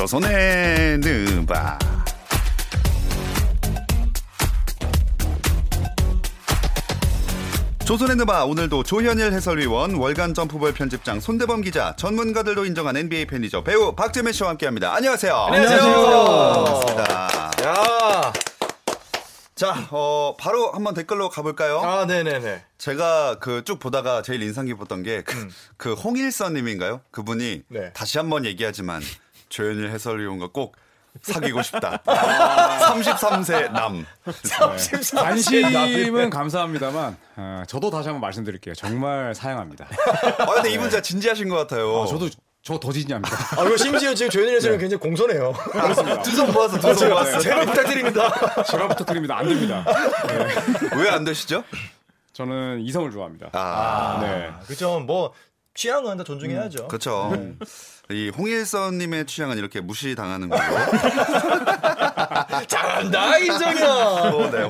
조선의 느바. 조선의 느바 오늘도 조현일 해설위원 월간 점프볼 편집장 손대범 기자 전문가들도 인정한 NBA 팬이죠 배우 박재민 씨와 함께합니다. 안녕하세요. 안녕하세요. 반갑습니다. 야. 자, 어, 바로 한번 댓글로 가볼까요? 아, 네네네. 제가 그 쭉 보다가 제일 인상 깊었던 게 그, 음. 그 홍일선님인가요? 그분이 네. 다시 한번 얘기하지만 조현일 해설위원과 꼭 사귀고 싶다. 33세 남. 관심은 감사합니다만 어, 저도 다시 한번 말씀드릴게요. 정말 사양합니다. 아 근데 이분 진짜 진지하신 것 같아요. 어, 저도 저 더 진지합니다. 아, 이거 심지어 지금 조현일 해설은 굉장히 공손해요. 두손 모아서 두손 모았어요. 제발 부탁드립니다. 제가 부탁드립니다. 안 됩니다. 왜안 되시죠? 저는 이성을 좋아합니다. 아, 네. 그죠. 뭐, 취향은 다 존중해야죠. 그렇죠. 이 홍일선님의 취향은 이렇게 무시당하는 거고. 잘한다, 인정이야. 또 네,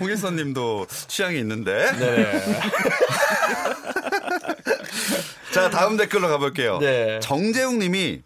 홍일선님도 취향이 있는데. 네. 자 다음 댓글로 가볼게요. 네. 정재웅님이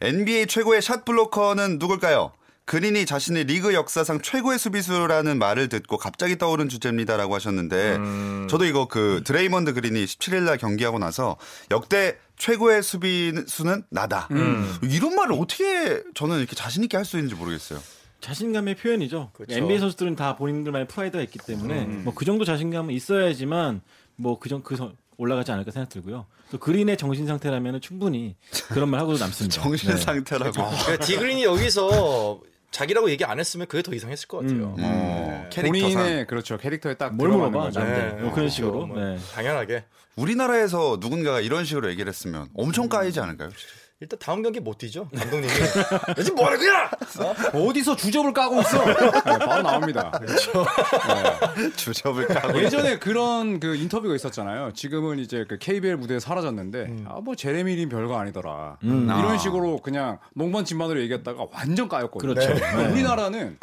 NBA 최고의 샷 블로커는 누굴까요? 그린이 자신의 리그 역사상 최고의 수비수라는 말을 듣고 갑자기 떠오른 주제입니다라고 하셨는데 음. 저도 이거 그 드레이먼드 그린이 17일 날 경기하고 나서 역대 최고의 수비수는 나다. 음. 이런 말을 어떻게 저는 이렇게 자신 있게 할 수 있는지 모르겠어요. 자신감의 표현이죠. 그렇죠. NBA 선수들은 다 본인들만의 프라이드가 있기 때문에 뭐그 정도 자신감은 있어야지만 뭐 그정 그 선- 올라가지 않을까 생각 들고요. 또 그린의 정신 상태라면 충분히 그런 말 하고도 남습니다. 정신 네. 상태라고. 그러니까 디그린이 여기서 자기라고 얘기 안 했으면 그게 더 이상했을 것 같아요. 음. 어, 캐릭터상. 본인의 그렇죠 캐릭터에 딱 뭘 들어가는 물어봐, 거죠. 네. 뭐 그런 식으로. 뭐 네. 당연하게. 우리나라에서 누군가가 이런 식으로 얘기를 했으면 엄청 까이지 않을까요? 일단 다음 경기 못 뛰죠. 감독님이. 요즘 뭐하는 거야? 어 디서 주접을 까고 있어? 네, 바로 나옵니다. 주접을 까고. 예전에 그런 그 인터뷰가 있었잖아요. 지금은 이제 그 KBL 무대에 사라졌는데 아뭐 제레미린 별거 아니더라. 이런 아. 식으로 그냥 농반 진반으로 얘기했다가 완전 까였거든요. 그렇죠. 네. 우리나라는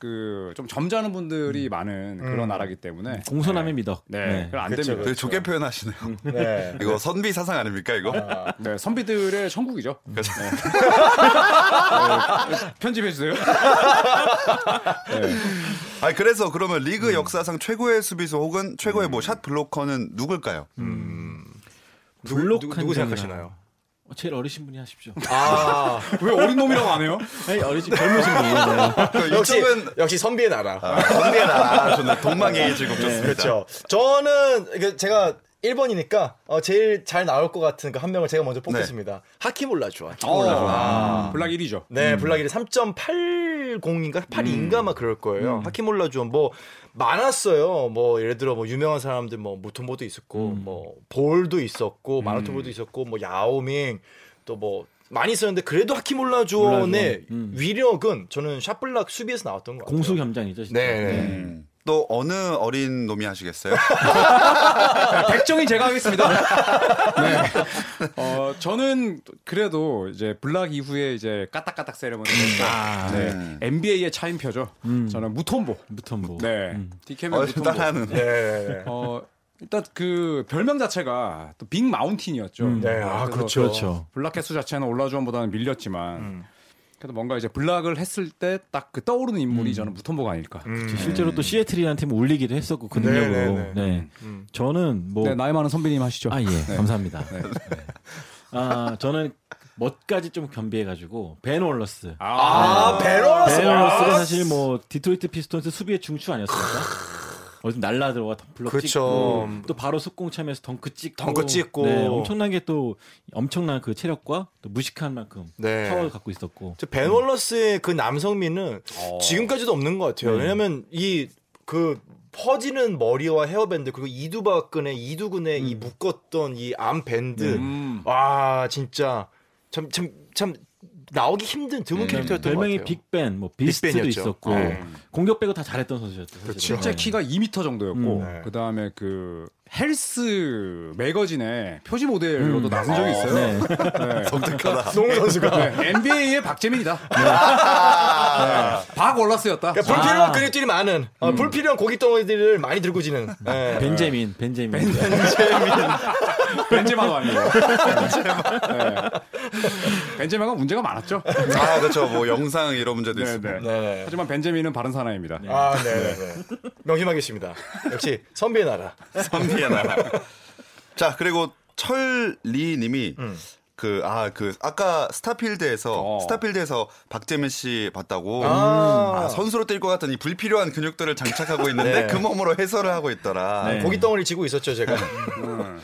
그 좀 점잖은 분들이 많은 그런 음. 나라기 때문에 공손함의 미덕. 네, 네. 안 그렇죠, 됩니다. 되게 좋게 표현하시네요. 네. 이거 선비 사상 아닙니까 이거? 네, 선비들의 천국이죠. 네. 그래서 편집해 주세요. 아 그래서 그러면 리그 역사상 최고의 수비수 혹은 최고의 뭐샷 블로커는 누굴까요? 누구, 블록 누구, 누구 한 생각하시나요? 어, 제일 어리신 분이 하십시오. 아, 왜 어린 놈이라고 안 해요? 아니, 어리신 젊으신 분이. 네. 역시 이쪽은 역시 선비의 나라. 선비의 나라 저는 동방의 즐겁 좋습니다. 그렇죠. 저는 제가 1번이니까 어, 제일 잘 나올 것 같은 그 한 명을 제가 먼저 뽑겠습니다. 하키몰라 좋아. 하키몰라 좋아. 아. 블락 1위죠. 네, 블락이 3.80인가 82인가 막 그럴 거예요. 하키몰라 주뭐 많았어요. 뭐 예를 들어 뭐 유명한 사람들 뭐 무토모도 있었고 뭐 볼도 있었고 마라토볼도 있었고 뭐 야오밍 또뭐 많이 있었는데 그래도 하키몰라 주원의 음. 위력은 저는 샷블락 수비에서 나왔던 것 같아요. 공수 겸장이죠. 진짜. 네, 네. 음. 또 어느 어린 놈이 하시겠어요? 백정이 제가 하겠습니다. 네. 어, 저는 그래도 이제 블락 이후에 이제 까딱까딱 세레머니를 아, 네. 음. NBA의 차인표죠. 저는 무톰보. 무턴보. 네. 음. 디케면 어, 무톰보. 따라하는. 네, 네, 네. 어, 일단 그 별명 자체가 또 big mountain이었죠. 네, 아, 그렇죠. 그렇죠. 블락 횟수 자체는 올라주원보다는 밀렸지만 음. 그래도 뭔가 이제 block을 했을 때 딱 그 떠오르는 인물이 저는 무톰보가 아닐까. 음. 실제로 또 시애틀이라는 팀을 올리기도 했었고 그 네, 능력으로. 네, 네. 네. 음. 저는 뭐 네, 나이 많은 선배님 하시죠. 아 예, 네. 감사합니다. 네. 아 저는 멋까지 좀 겸비해가지고 벤 월러스. 아, 월러스. 벤 월러스가 사실 뭐 디트로이트 피스톤스 수비의 중추 아니었습니까? 어디 날라 들어가 블록 그쵸. 찍고 또 바로 속공 참여해서 덩크 찍고 덩크 찍고. 네, 엄청나게 또 엄청난 그 체력과 또 무식한 만큼 네. 파워를 갖고 있었고 저 벤 월러스의 그 남성미는 지금까지도 없는 것 같아요. 왜냐면 이그 퍼지는 머리와 헤어밴드 그리고 이두박근의 이두근의 이 묶었던 이 arm band 음. 와 진짜 참 참 참 나오기 힘든 드문 캐릭터였던 것 별명이 같아요. 빅벤, 뭐 비스트도 빅벤이었죠. 있었고 네. 공격 빼고 다 잘했던 선수였죠. 사실은. 실제 네. 키가 2m 정도였고 음. 네. 그다음에 그 헬스 매거진의 표지 모델로도 음. 나선 적이 있어요. 네. 네. 독특하다. 농구 선수가 네, NBA의 박재민이다. 네. 박 월러스였다. 그러니까 불필요한 근육들이 많은 어, 불필요한 고기 덩어리들을 많이 들고 지는 네. 벤제민, 벤제민. 벤제 마도 아니고. 네. 벤제마가 문제가 많았죠. 아 그렇죠. 뭐 영상 이런 문제도 네, 있습니다. 네. 네. 하지만 벤제민은 바른 사나이입니다. 아, 네, 네, 네. 명심하겠습니다. 역시 선비의 나라. 선비의 나라. 자 그리고 철리님이 그아 그 아까 스타필드에서 어. 스타필드에서 박재민 씨 봤다고 아. 아, 선수로 뛸 것 같더니 불필요한 근육들을 장착하고 있는데 네. 그 몸으로 해설을 하고 있더라. 네. 고기 덩어리 지고 있었죠, 제가. 음.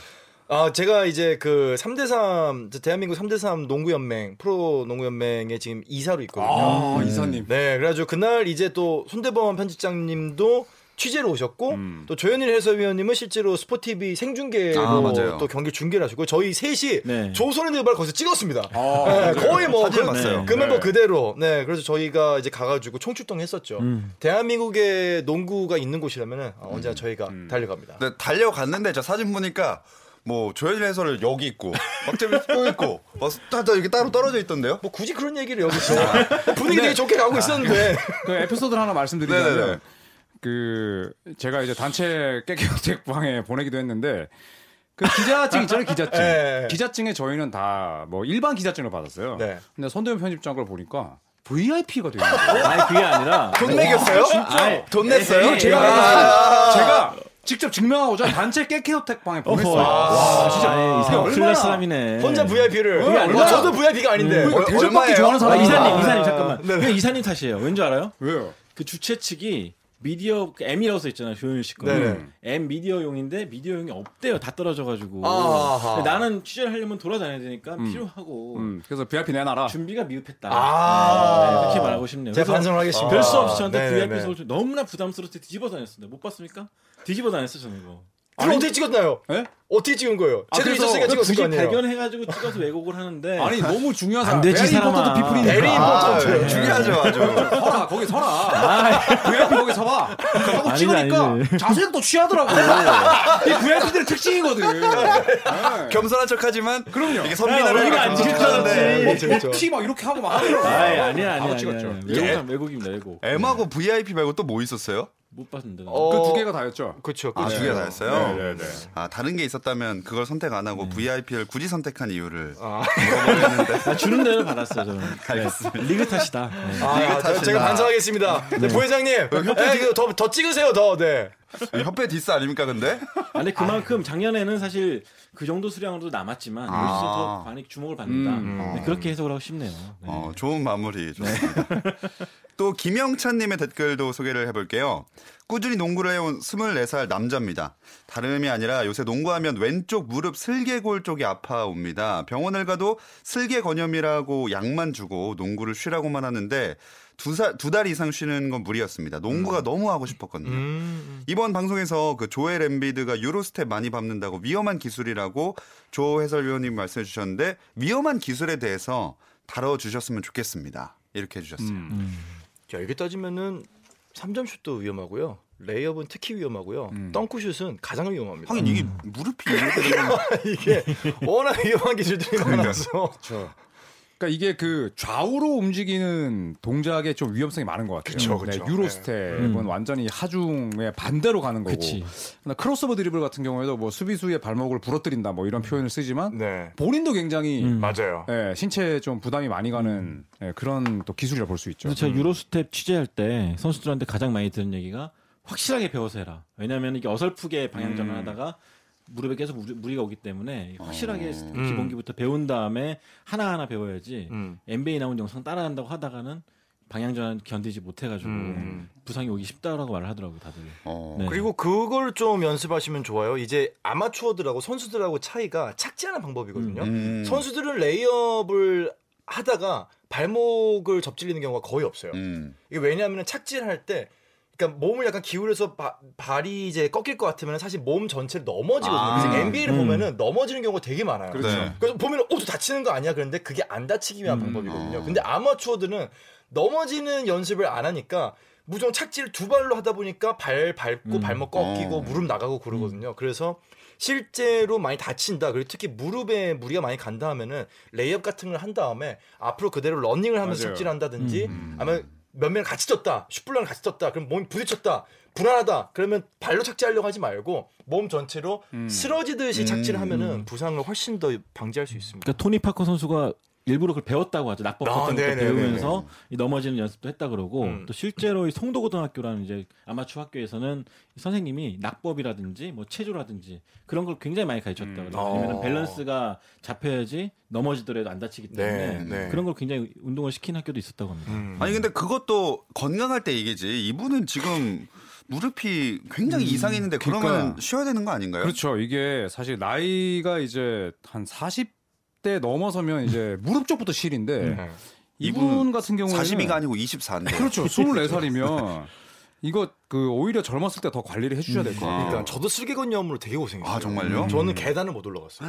아, 제가 이제 그 3대3, 대한민국 3대3 농구연맹, 프로 농구연맹에 지금 이사로 있거든요. 아, 이사님. 네, 그래가지고 그날 이제 또 손대범 편집장님도 취재로 오셨고 음. 또 조현일 해설위원님은 실제로 스포티비 생중계로 아, 맞아요. 또 경기 중계를 하시고 저희 셋이 네. 조선의 대발 거기서 찍었습니다. 아, 네? 거의 뭐 사진 그, 봤어요. 그 멤버 네. 그대로. 네, 그래서 저희가 이제 가가지고 총출동했었죠. 음. 대한민국의 농구가 있는 곳이라면 어, 언제나 저희가 음. 달려갑니다. 근데 달려갔는데 저 사진 보니까 뭐 조현일 해설을 여기 있고 박재민 또 있고 어, 다, 다 이렇게 따로 떨어져 있던데요? 뭐 굳이 그런 얘기를 여기서 분위기 되게 좋게 가고 있었는데 그 에피소드를 하나 말씀드리자면 네네네. 그 제가 이제 단체 깨끗 방에 보내기도 했는데 그 기자증 있잖아요 기자증 네. 기자증에 저희는 다 뭐 일반 기자증을 받았어요. 네. 근데 손대현 편집장 걸 보니까 VIP가 되어 있는 거예요. 아니 그게 아니라 돈 매겼어요? 아니, 돈 냈어요? 제가 아. 제가 직접 증명하고자 단체 깨끗 방에 보냈어요. 와 진짜 아니, 이상 얼마나- 클래스 사람이네. 혼자 VIP를. 그게 아니라- 저도 VIP가 아닌데. 얼- 대접받기? 좋아하는 아, 사람 이사님 아, 이사님 네. 잠깐만. 그게 이사님 탓이에요. 왠 줄 알아요? 왜요? 그 주최 측이 미디어 그 M이라고 써 있잖아요 조현일 씨 거. 네. M 미디어용인데 미디어용이 없대요. 다 떨어져가지고. 아하. 나는 취재를 하려면 돌아다녀야 되니까 필요하고 음, 그래서 VIP 내놔라. 준비가 미흡했다. 아. 네, 이렇게 말하고 싶네요. 그래서 반성을 하겠습니다. 별수 없이 저한테 네, VIP 네, 서울 너무나 부담스럽게 뒤집어 다녔습니다. 못 봤습니까? 뒤집어 다녔어 저는 이거. 그럼 어떻게 찍었나요? 예? 어떻게 찍은 거예요? 아, 제대로 있었으니까 찍었을 굳이 거 아니에요? 발견해가지고 찍어서 왜곡을 하는데 아니 너무 중요한 안 사람. 되지, 베리 사람아. 임포턴트 피플이니까. 베리 임포턴트. 아, 중요하죠 아주. 서라 거기 서라. VIP 거기 서봐. 하고 아니지, 찍으니까 아니지. 자세가 또 취하더라고. 이 VIP들의 특징이거든. 네. 겸손한 척하지만 그럼요. 이게 선비나를 얼굴 안 찍을 줄 알았지. 그렇죠, 그렇죠. 티막 이렇게 하고 막 하더라고. 아이 아니야 아니야 바로 아니야. 찍었죠. 외국 외국입니다 외국. M하고 VIP 말고 또 뭐 있었어요? 못 봤는데. 나. 어, 그두 개가 다였죠. 그렇죠. 아, 두개 다였어요? 네, 네, 네. 아, 다른 게 있었다면 그걸 선택 안 하고 VIP를 굳이 선택한 이유를 아, 아, 주는 대로 받았어요 저는. 알겠습니다. 리그 탓이다. 네. 아, 저- 탓이다. 제가 반성하겠습니다. 네, 부회장님, 네, 이거 더, 더 찍으세요, 더. 네. 협회 디스 아닙니까 근데? 아, 근데 그만큼 작년에는 사실 그 정도 수량으로도 남았지만 올 시즌 더 많이 주목을 받는다. 음, 네, 그렇게 해석을 하고 싶네요. 네. 어, 좋은 마무리 좋습니다. 또 김영찬님의 댓글도 소개를 해볼게요. 꾸준히 농구를 해온 24살 남자입니다. 다름이 아니라 요새 농구하면 왼쪽 무릎 슬개골 쪽이 아파옵니다. 병원을 가도 슬개 건염이라고 약만 주고 농구를 쉬라고만 하는데 두, 살, 두 달 이상 쉬는 건 무리였습니다. 농구가 너무 하고 싶었거든요. 음. 이번 방송에서 그 조엘 엠비드가 유로스텝 많이 밟는다고 위험한 기술이라고 조 해설위원님 말씀해 주셨는데 위험한 기술에 대해서 다뤄주셨으면 좋겠습니다. 이렇게 해주셨어요. 음. 야, 이게 따지면은 3점 슛도 위험하고요. 레이업은 특히 위험하고요. 음. 덩크슛은 가장 위험합니다. 하긴 이게 무릎이 이게 워낙 위험한 기술들이 많아서. 그렇죠. 그러니까 이게 그 좌우로 움직이는 동작에 좀 위험성이 많은 것 같아요. 그쵸, 그쵸. 네, 유로스텝은 음. 완전히 하중의 반대로 가는 거고. 그치. 크로스오버 드리블 같은 경우에도 뭐 수비수의 발목을 부러뜨린다 뭐 이런 표현을 쓰지만 네. 본인도 굉장히 음. 맞아요. 예, 신체에 좀 부담이 많이 가는 예, 그런 또 기술이라 볼 수 있죠. 제가 유로스텝 취재할 때 선수들한테 가장 많이 들은 얘기가 확실하게 배워서 해라. 왜냐하면 이게 어설프게 방향전을 음. 하다가 무릎에 계속 무리- 무리가 오기 때문에 확실하게 어. 기본기부터 배운 다음에 하나하나 배워야지 음. NBA 나온 영상 따라한다고 하다가는 방향전 견디지 못해가지고 음. 부상이 오기 쉽다라고 말을 하더라고요 다들. 어, 네. 그리고 그걸 좀 연습하시면 좋아요. 이제 아마추어들하고 선수들하고 차이가 착지하는 방법이거든요. 음. 선수들은 레이업을 하다가 발목을 접질리는 경우가 거의 없어요. 음. 이게 왜냐하면 착지를 할 때 그러니까 몸을 약간 기울여서 바- 발이 이제 꺾일 것 같으면 사실 몸 전체를 넘어지거든요. 아. 그래서 NBA를 음. 보면은 넘어지는 경우가 되게 많아요. 그렇죠. 네. 그래서 보면 어또 다치는 거 아니야? 그런데 그게 안 다치기 위한 음. 방법이거든요. 어. 근데 아마추어들은 넘어지는 연습을 안 하니까 무조건 착지를 두 발로 하다 보니까 발 밟고 음. 발목 꺾이고 어. 무릎 나가고 그러거든요. 그래서 실제로 많이 다친다. 그리고 특히 무릎에 무리가 많이 간다 하면은 레이업 같은 걸 한 다음에 앞으로 그대로 러닝을 하면서 맞아요. 착지를 한다든지 음. 아니면 몇 명을 같이 떴다. 슈플러를 같이 떴다. 그럼 몸이 부딪혔다. 불안하다. 그러면 발로 착지하려고 하지 말고 몸 전체로 쓰러지듯이 착지를 하면은 부상을 훨씬 더 방지할 수 있습니다. 그러니까 토니 파커 선수가 일부러 그걸 배웠다고 하죠. 낙법 아, 같은 것도 네네네네. 배우면서 이 넘어지는 연습도 했다 그러고 음. 또 실제로 이 송도고등학교라는 이제 아마추어 학교에서는 이 선생님이 낙법이라든지 뭐 체조라든지 그런 걸 굉장히 많이 가르쳤다 그래요. 어. 왜냐면 밸런스가 잡혀야지 넘어지더라도 안 다치기 때문에 네, 네. 그런 걸 굉장히 운동을 시킨 학교도 있었다고 합니다. 음. 아니 근데 그것도 건강할 때 얘기지. 이분은 지금 무릎이 굉장히 이상했는데 그러면 그러니까. 쉬어야 되는 거 아닌가요? 그렇죠. 이게 사실 나이가 이제 한 40 대 넘어서면 이제 무릎 쪽부터 실인데 네. 이분 같은 경우에는 42가 아니고 24인데. 그렇죠. 24살이면 이거 그 오히려 젊었을 때 더 관리를 해주셔야 될 것 같아요. 그러니까 저도 슬개건염으로 되게 고생했어요. 아, 정말요? 저는 계단을 못 올라갔어요.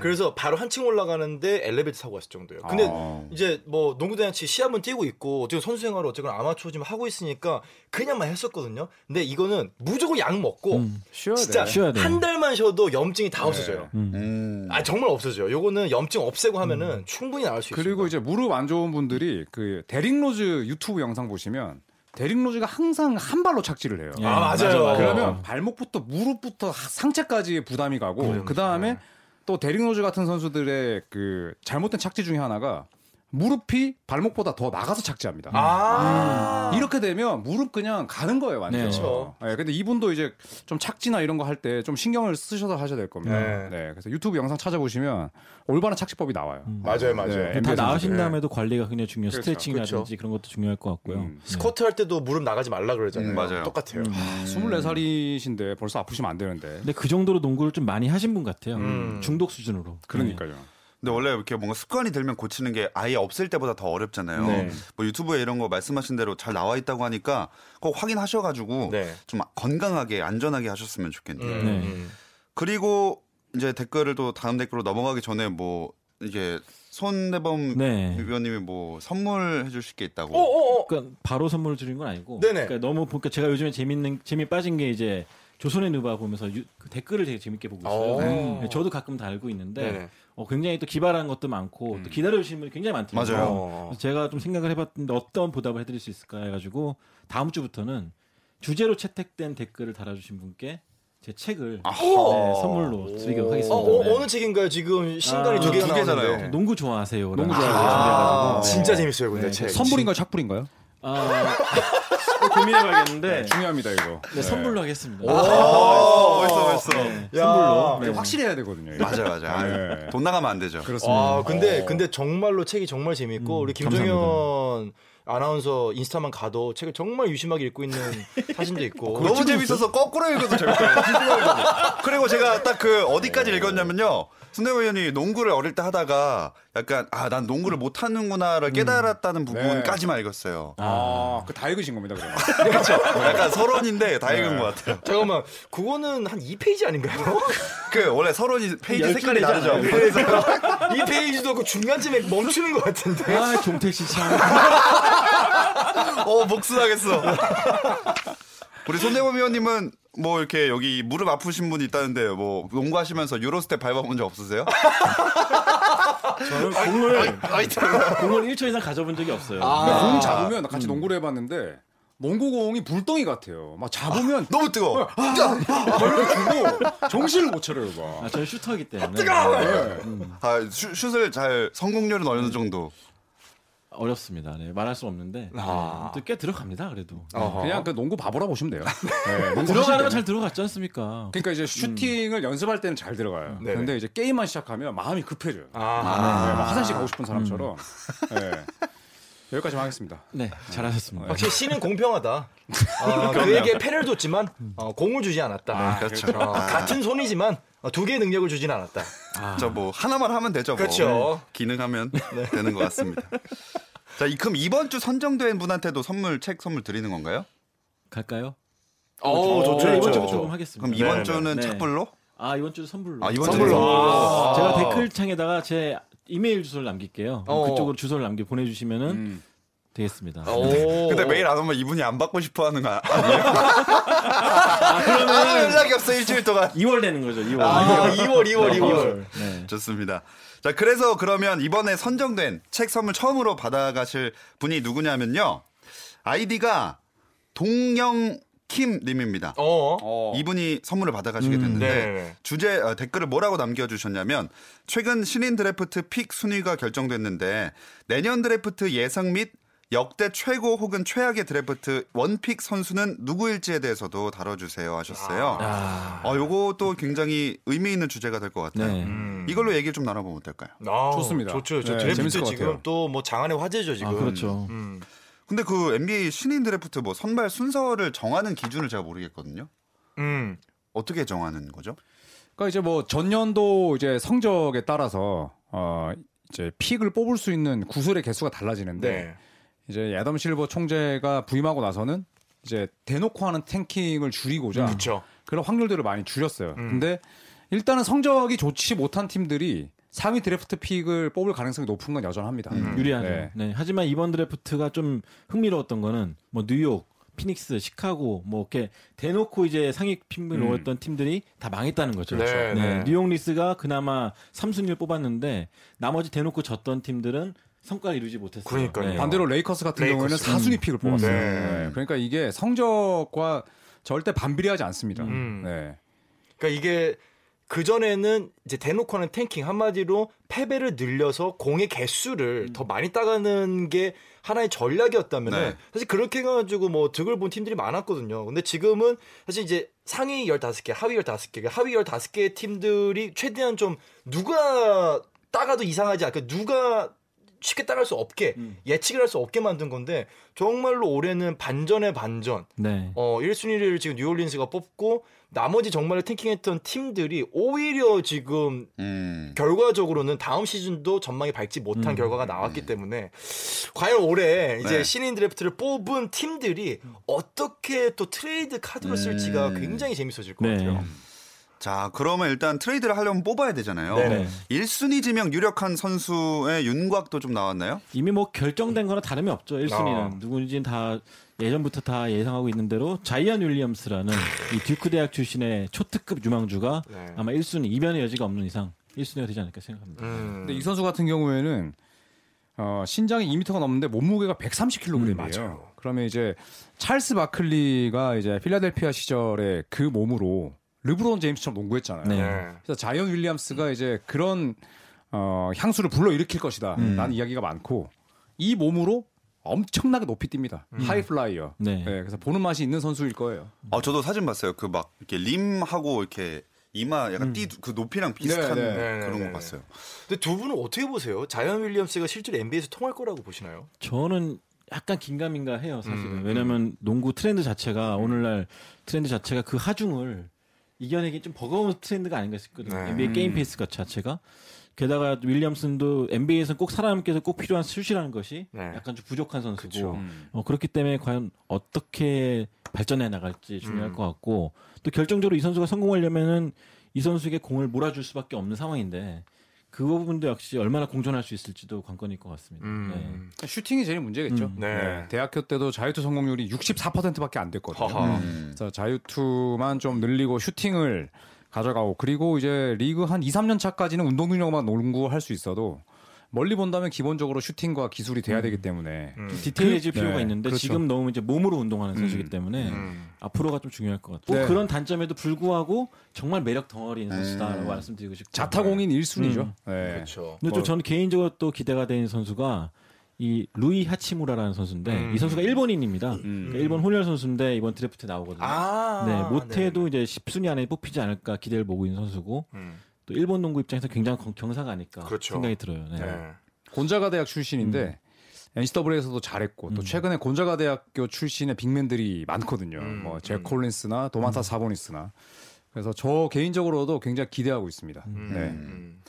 그래서 바로 한층 올라가는데 엘리베이터 타고 갔을 정도예요. 근데 아. 이제 뭐 농구대잔치 시합은 뛰고 있고 어쨌든 선수 생활을 어쨌든 아마추어 지금 하고 있으니까 그냥만 했었거든요. 근데 이거는 무조건 약 먹고 쉬어야 진짜 돼. 쉬어야. 한 달만 쉬어도 염증이 다 없어져요. 음. 아 정말 없어져요. 요거는 염증 없애고 하면은 충분히 나을 수 있어요. 그리고 이제 무릎 안 좋은 분들이 그 데릭 로즈 유튜브 영상 보시면 데릭 로즈가 항상 한 발로 착지를 해요. 예, 아, 맞아요. 맞아, 그러면 발목부터 무릎부터 상체까지 부담이 가고 그 다음에 또 데릭 로즈 같은 선수들의 그 잘못된 착지 중에 하나가 무릎이 발목보다 더 나가서 착지합니다. 아 이렇게 되면 무릎 그냥 가는 거예요, 완전. 네. 그렇죠. 네, 근데 이분도 이제 좀 착지나 이런 거 할 때 좀 신경을 쓰셔서 하셔야 될 겁니다. 네. 네. 그래서 유튜브 영상 찾아보시면 올바른 착지법이 나와요. 맞아요, 맞아요. 네, 다 나으신 선수들. 다음에도 관리가 굉장히 중요해요. 그렇죠. 스트레칭이라든지 그렇죠. 그런 것도 중요할 것 같고요. 음. 네. 스쿼트 할 때도 무릎 나가지 말라 그러잖아요. 음, 맞아요. 똑같아요. 24살이신데 벌써 아프시면 안 되는데. 근데 그 정도로 농구를 좀 많이 하신 분 같아요. 음. 중독 수준으로. 그러니까요. 근데 원래 이렇게 뭔가 습관이 들면 고치는 게 아예 없을 때보다 더 어렵잖아요. 네. 뭐 유튜브에 이런 거 말씀하신 대로 잘 나와 있다고 하니까 꼭 확인하셔가지고 네. 좀 건강하게 안전하게 하셨으면 좋겠네요. 음, 네. 음. 그리고 이제 댓글을 또 다음 댓글로 넘어가기 전에 뭐 이게 손대범 네. 위원님이 뭐 선물해 주실 게 있다고. 어, 어, 어. 그러니까 바로 선물을 드린 건 아니고. 네네. 그러니까 너무 보니까 제가 요즘에 재밌는 재미 빠진 게 이제 조선의 누바 보면서 유- 그 댓글을 되게 재밌게 보고 있어요. 오. 네, 저도 가끔 달고 있는데 네네. 어, 굉장히 또 기발한 것도 많고 또 기다려 주시는 분이 굉장히 많더라고요. 맞아요. 어. 그래서 제가 좀 생각을 해봤는데 어떤 보답을 해드릴 수 있을까 해가지고 다음 주부터는 주제로 채택된 댓글을 달아주신 분께 제 책을 아하. 네, 선물로 드리도록 하겠습니다. 어, 어, 네. 어느 책인가요? 지금 신간이 아, 두 개가 두 개잖아요. 나왔는데. 농구 좋아하세요. 농구 아, 좋아하세요. 진짜 재밌어요, 근데 네, 책. 선물인가요, 착불인가요? 아, 고민해봐야겠는데 중요합니다 이거. 네, 선물로 하겠습니다. 아, 멋있어, 멋있어. 네, 야. 선물로. 네. 확실히 해야 되거든요. 이거. 맞아요. 아유, 네. 돈 나가면 안 되죠. 그렇습니다. 아, 근데 근데 정말로 책이 정말 재밌고 우리 김종현 아나운서 인스타만 가도 책을 정말 유심하게 읽고 있는 사진도 있고. 너무 재밌어서 거꾸로 읽어도 재밌더라고요. 그리고 제가 딱 그 어디까지 읽었냐면요. 손대범 의원이 농구를 어릴 때 하다가 약간 아 난 농구를 못 하는구나를 깨달았다는 부분까지만 읽었어요. 아, 그 다 읽으신 겁니다, 그러면. 약간 서론인데 다 읽은 것 같아요. 잠깐만, 그거는 한 2페이지 아닌가요? 그 원래 서론이 페이지 색깔이 다르죠. 그래서 2페이지도 그 중간쯤에 멈추는 것 같은데. 아, 종택 씨 참. 어 복수하겠어. 우리 손대범 의원님은 뭐 이렇게 여기 무릎 아프신 분이 있다는데 뭐 농구하시면서 유로스텝 밟아본 적 없으세요? 저는 공을 공을 1초 이상 가져본 적이 없어요. 그러니까 공 잡으면 같이 농구를 해봤는데 농구공이 불덩이 같아요. 막 잡으면 너무 뜨거워. 걸려주고 정신을 못 차려요, 막. 아, 저는 슈터이기 때문에 네. 아, 슛, 슛을 잘 성공률은 어느 정도? 어렵습니다. 네, 말할 수 없는데 아. 네, 꽤 들어갑니다. 그래도 어허. 그냥 그 농구 바보라 보시면 돼요. 네, 들어가는. 건 잘 들어갔지 않습니까? 그러니까 이제 슈팅을 연습할 때는 잘 들어가요. 네네. 근데 이제 게임만 시작하면 마음이 급해져요. 아, 네, 막 화장실 가고 싶은 사람처럼. 네. 여기까지만 하겠습니다. 네, 잘하셨습니다. 확실히 씨는 공평하다. 어, 그에게 패를 줬지만 어, 공을 주지 않았다. 그렇죠. 어, 같은 손이지만 어, 두 개의 능력을 주진 않았다. 저뭐 하나만 하면 되죠. 뭐. 그렇죠. 기능하면 되는 것 같습니다. 자, 이- 그럼 이번 주 선정된 분한테도 선물 책 선물 드리는 건가요? 갈까요? 어, 좋죠, 네, 이번. 주부터 좀 하겠습니다. 그럼 이번 네, 주는 네. 착불로? 아 이번 주 선물로. 아, 이번 주. 선물로. 아. 제가 댓글창에다가 제 이메일 주소를 남길게요. 어. 그쪽으로 주소를 남겨 보내주시면은 음. 되겠습니다. 오. 근데 메일 안 오면 이분이 안 받고 싶어 하는 거 아니에요? 아, 그러면 연락이 없어 일주일 동안. 2월 되는 거죠. 2월. 아, 2월, 2월, 2월. 네. 좋습니다. 자, 그래서 그러면 이번에 선정된 책 선물 처음으로 받아가실 분이 누구냐면요. 아이디가 동영 킴 님입니다. 어. 어. 이분이 선물을 받아가시게 음, 됐는데 네. 주제 어, 댓글을 뭐라고 남겨주셨냐면 최근 신인 드래프트 pick 순위가 결정됐는데 내년 드래프트 예상 및 역대 최고 혹은 최악의 드래프트 one pick 선수는 누구일지에 대해서도 다뤄주세요 하셨어요. 아, 어, 요것도 굉장히 의미 있는 주제가 될 것 같아요. 네. 음. 이걸로 얘기 좀 나눠보면 어떨까요? 아, 좋습니다. 좋죠. 저 네, 드래프트 지금. 또 뭐 장안의 화제죠 지금. 아, 그렇죠. 음. 근데 그 NBA 신인 드래프트 뭐 선발 순서를 정하는 기준을 제가 모르겠거든요. 음. 어떻게 정하는 거죠? 그러니까 이제 뭐 전년도 이제 성적에 따라서 어 이제 pick을 뽑을 수 있는 구슬의 개수가 달라지는데 네. 이제 애덤 실버 총재가 부임하고 나서는 이제 대놓고 하는 tanking을 줄이고자 그렇죠. 그런 확률들을 많이 줄였어요. 음. 근데 일단은 성적이 좋지 못한 팀들이 상위 드래프트 pick을 뽑을 가능성이 높은 건 여전합니다. 음. 유리하죠. 네. 네. 하지만 이번 드래프트가 좀 흥미로웠던 거는 뭐 뉴욕, 피닉스, 시카고 뭐 이렇게 대놓고 이제 상위 pick을 음. 놓았던 팀들이 다 망했다는 거죠. 네, 네. 뉴욕 닉스가 그나마 3순위를 뽑았는데 나머지 대놓고 졌던 팀들은 성과를 이루지 못했어요. 그러니까요. 네. 반대로 레이커스 같은 레이커스. 경우에는 4순위 pick을 뽑았어요. 네. 네. 그러니까 이게 성적과 절대 반비례하지 않습니다. 음. 네. 그러니까 이게 그 전에는 이제 대놓고 하는 tanking 한마디로 패배를 늘려서 공의 개수를 음. 더 많이 따가는 게 하나의 전략이었다면 은 네. 사실 그렇게 해가지고 뭐 득을 본 팀들이 많았거든요. 근데 지금은 사실 이제 상위 15개, 하위 15개, 하위 15개의 팀들이 최대한 좀 누가 따가도 이상하지 않게 누가 쉽게 따갈 수 없게 음. 예측을 할 수 없게 만든 건데 정말로 올해는 반전의 반전. 네. 어, 1순위를 지금 뉴올리언스가 뽑고 나머지 정말 tanking했던 팀들이 오히려 지금 음. 결과적으로는 다음 시즌도 전망이 밝지 못한 음. 결과가 나왔기 때문에 과연 올해 이제 네. 신인 드래프트를 뽑은 팀들이 어떻게 또 트레이드 카드로 쓸지가 음. 굉장히 재밌어질 것 네. 같아요. 자, 그러면 일단 트레이드를 하려면 뽑아야 되잖아요. 네네. 1순위 지명 유력한 선수의 윤곽도 좀 나왔나요? 이미 뭐 결정된 거나 다름이 없죠. 1순위는 아. 누군지는 다 예전부터 다 예상하고 있는 대로 자이언 윌리엄스라는 이 듀크 대학 출신의 초특급 유망주가 네. 아마 1순위 이변의 여지가 없는 이상 1순위가 되지 않을까 생각합니다. 음. 근데 이 선수 같은 경우에는 어, 신장이 2m가 넘는데 몸무게가 130kg이에요. 음, 맞아요. 그러면 이제 찰스 바클리가 이제 필라델피아 시절에 그 몸으로 르브론 제임스처럼 농구했잖아요. 네. 네. 그래서 자이언 윌리엄스가 이제 그런 어, 향수를 불러 일으킬 것이다. 음. 라는 이야기가 많고 이 몸으로 엄청나게 높이 뜁니다. high flyer. 네. 네, 그래서 보는 맛이 있는 선수일 거예요. 아, 저도 사진 봤어요. 그 막 이렇게 림하고 이렇게 이마 약간 띠그 높이랑 비슷한 네, 네. 그런 네, 네, 거 봤어요. 근데 두 분은 어떻게 보세요? 자이언 윌리엄스가 실제로 NBA에서 통할 거라고 보시나요? 저는 약간 긴가민가 해요, 사실은. 음, 왜냐면 농구 트렌드 자체가 오늘날 트렌드 자체가 그 하중을 이겨내기 좀 버거운 트렌드가 아닌가 싶거든요. 네. NBA 게임 페이스 가 자체가. 게다가 윌리엄슨도 NBA에서는 꼭 사람께서 꼭 필요한 슛이라는 것이 네. 약간 좀 부족한 선수고 그쵸. 어, 그렇기 때문에 과연 어떻게 발전해 나갈지 중요할 음. 것 같고 또 결정적으로 이 선수가 성공하려면은 이 선수에게 공을 몰아줄 수밖에 없는 상황인데 그 부분도 역시 얼마나 공존할 수 있을지도 관건일 것 같습니다. 음. 슈팅이 제일 문제겠죠. 음. 네. 대학교 때도 자유투 성공률이 64%밖에 안 됐거든요. 허허. 음. 그래서 자유투만 좀 늘리고 슈팅을 가져가고 그리고 이제 리그 한 2, 3년 차까지는 운동 능력만 농구할 수 있어도 멀리 본다면 기본적으로 슈팅과 기술이 돼야 되기 때문에 음. 디테일해질 그- 필요가 네, 있는데 그렇죠. 지금 너무 이제 몸으로 운동하는 선수이기 음. 때문에 음. 앞으로가 좀 중요할 것 같아요. 네. 또 그런 단점에도 불구하고 정말 매력 덩어리인 선수다라고 음. 말씀드리고 싶고 자타공인 1순위죠. 음. 네. 그렇죠. 근데 뭐- 좀 저는 개인적으로 또 기대가 되는 선수가 이 루이 하치무라라는 선수인데 음. 이 선수가 일본인입니다. 음. 그러니까 일본 혼혈 선수인데 이번 드래프트 나오거든요. 아, 네, 못해도 네네. 이제 10순위 안에 뽑히지 않을까 기대를 보고 있는 선수고 음. 또 일본 농구 입장에서 굉장히 경- 경사가 아닐까 그렇죠. 생각이 들어요. 네. 네. 곤자가 대학 출신인데 음. NCAA에서도 잘했고 또 음. 최근에 곤자가 대학교 출신의 빅맨들이 많거든요. 음, 뭐잭 음. 콜린스나 도만타 사보니스나. 그래서 저 개인적으로도 굉장히 기대하고 있습니다. 음. 네. 음.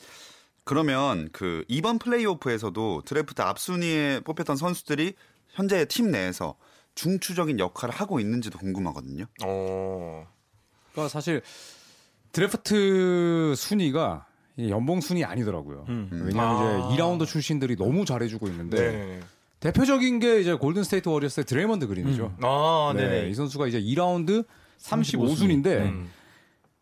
그러면 그 이번 플레이오프에서도 드래프트 앞순위에 뽑혔던 선수들이 현재 팀 내에서 중추적인 역할을 하고 있는지도 궁금하거든요. 어. 그러니까 사실 드래프트 순위가 이 연봉 순위 아니더라고요. 음. 왜냐하면 아. 이제 2라운드 출신들이 너무 잘해주고 있는데 네. 대표적인 게 이제 골든 스테이트 워리어스의 드레이먼드 그린이죠. 아, 네. 이 선수가 이제 2라운드 35순인데 음.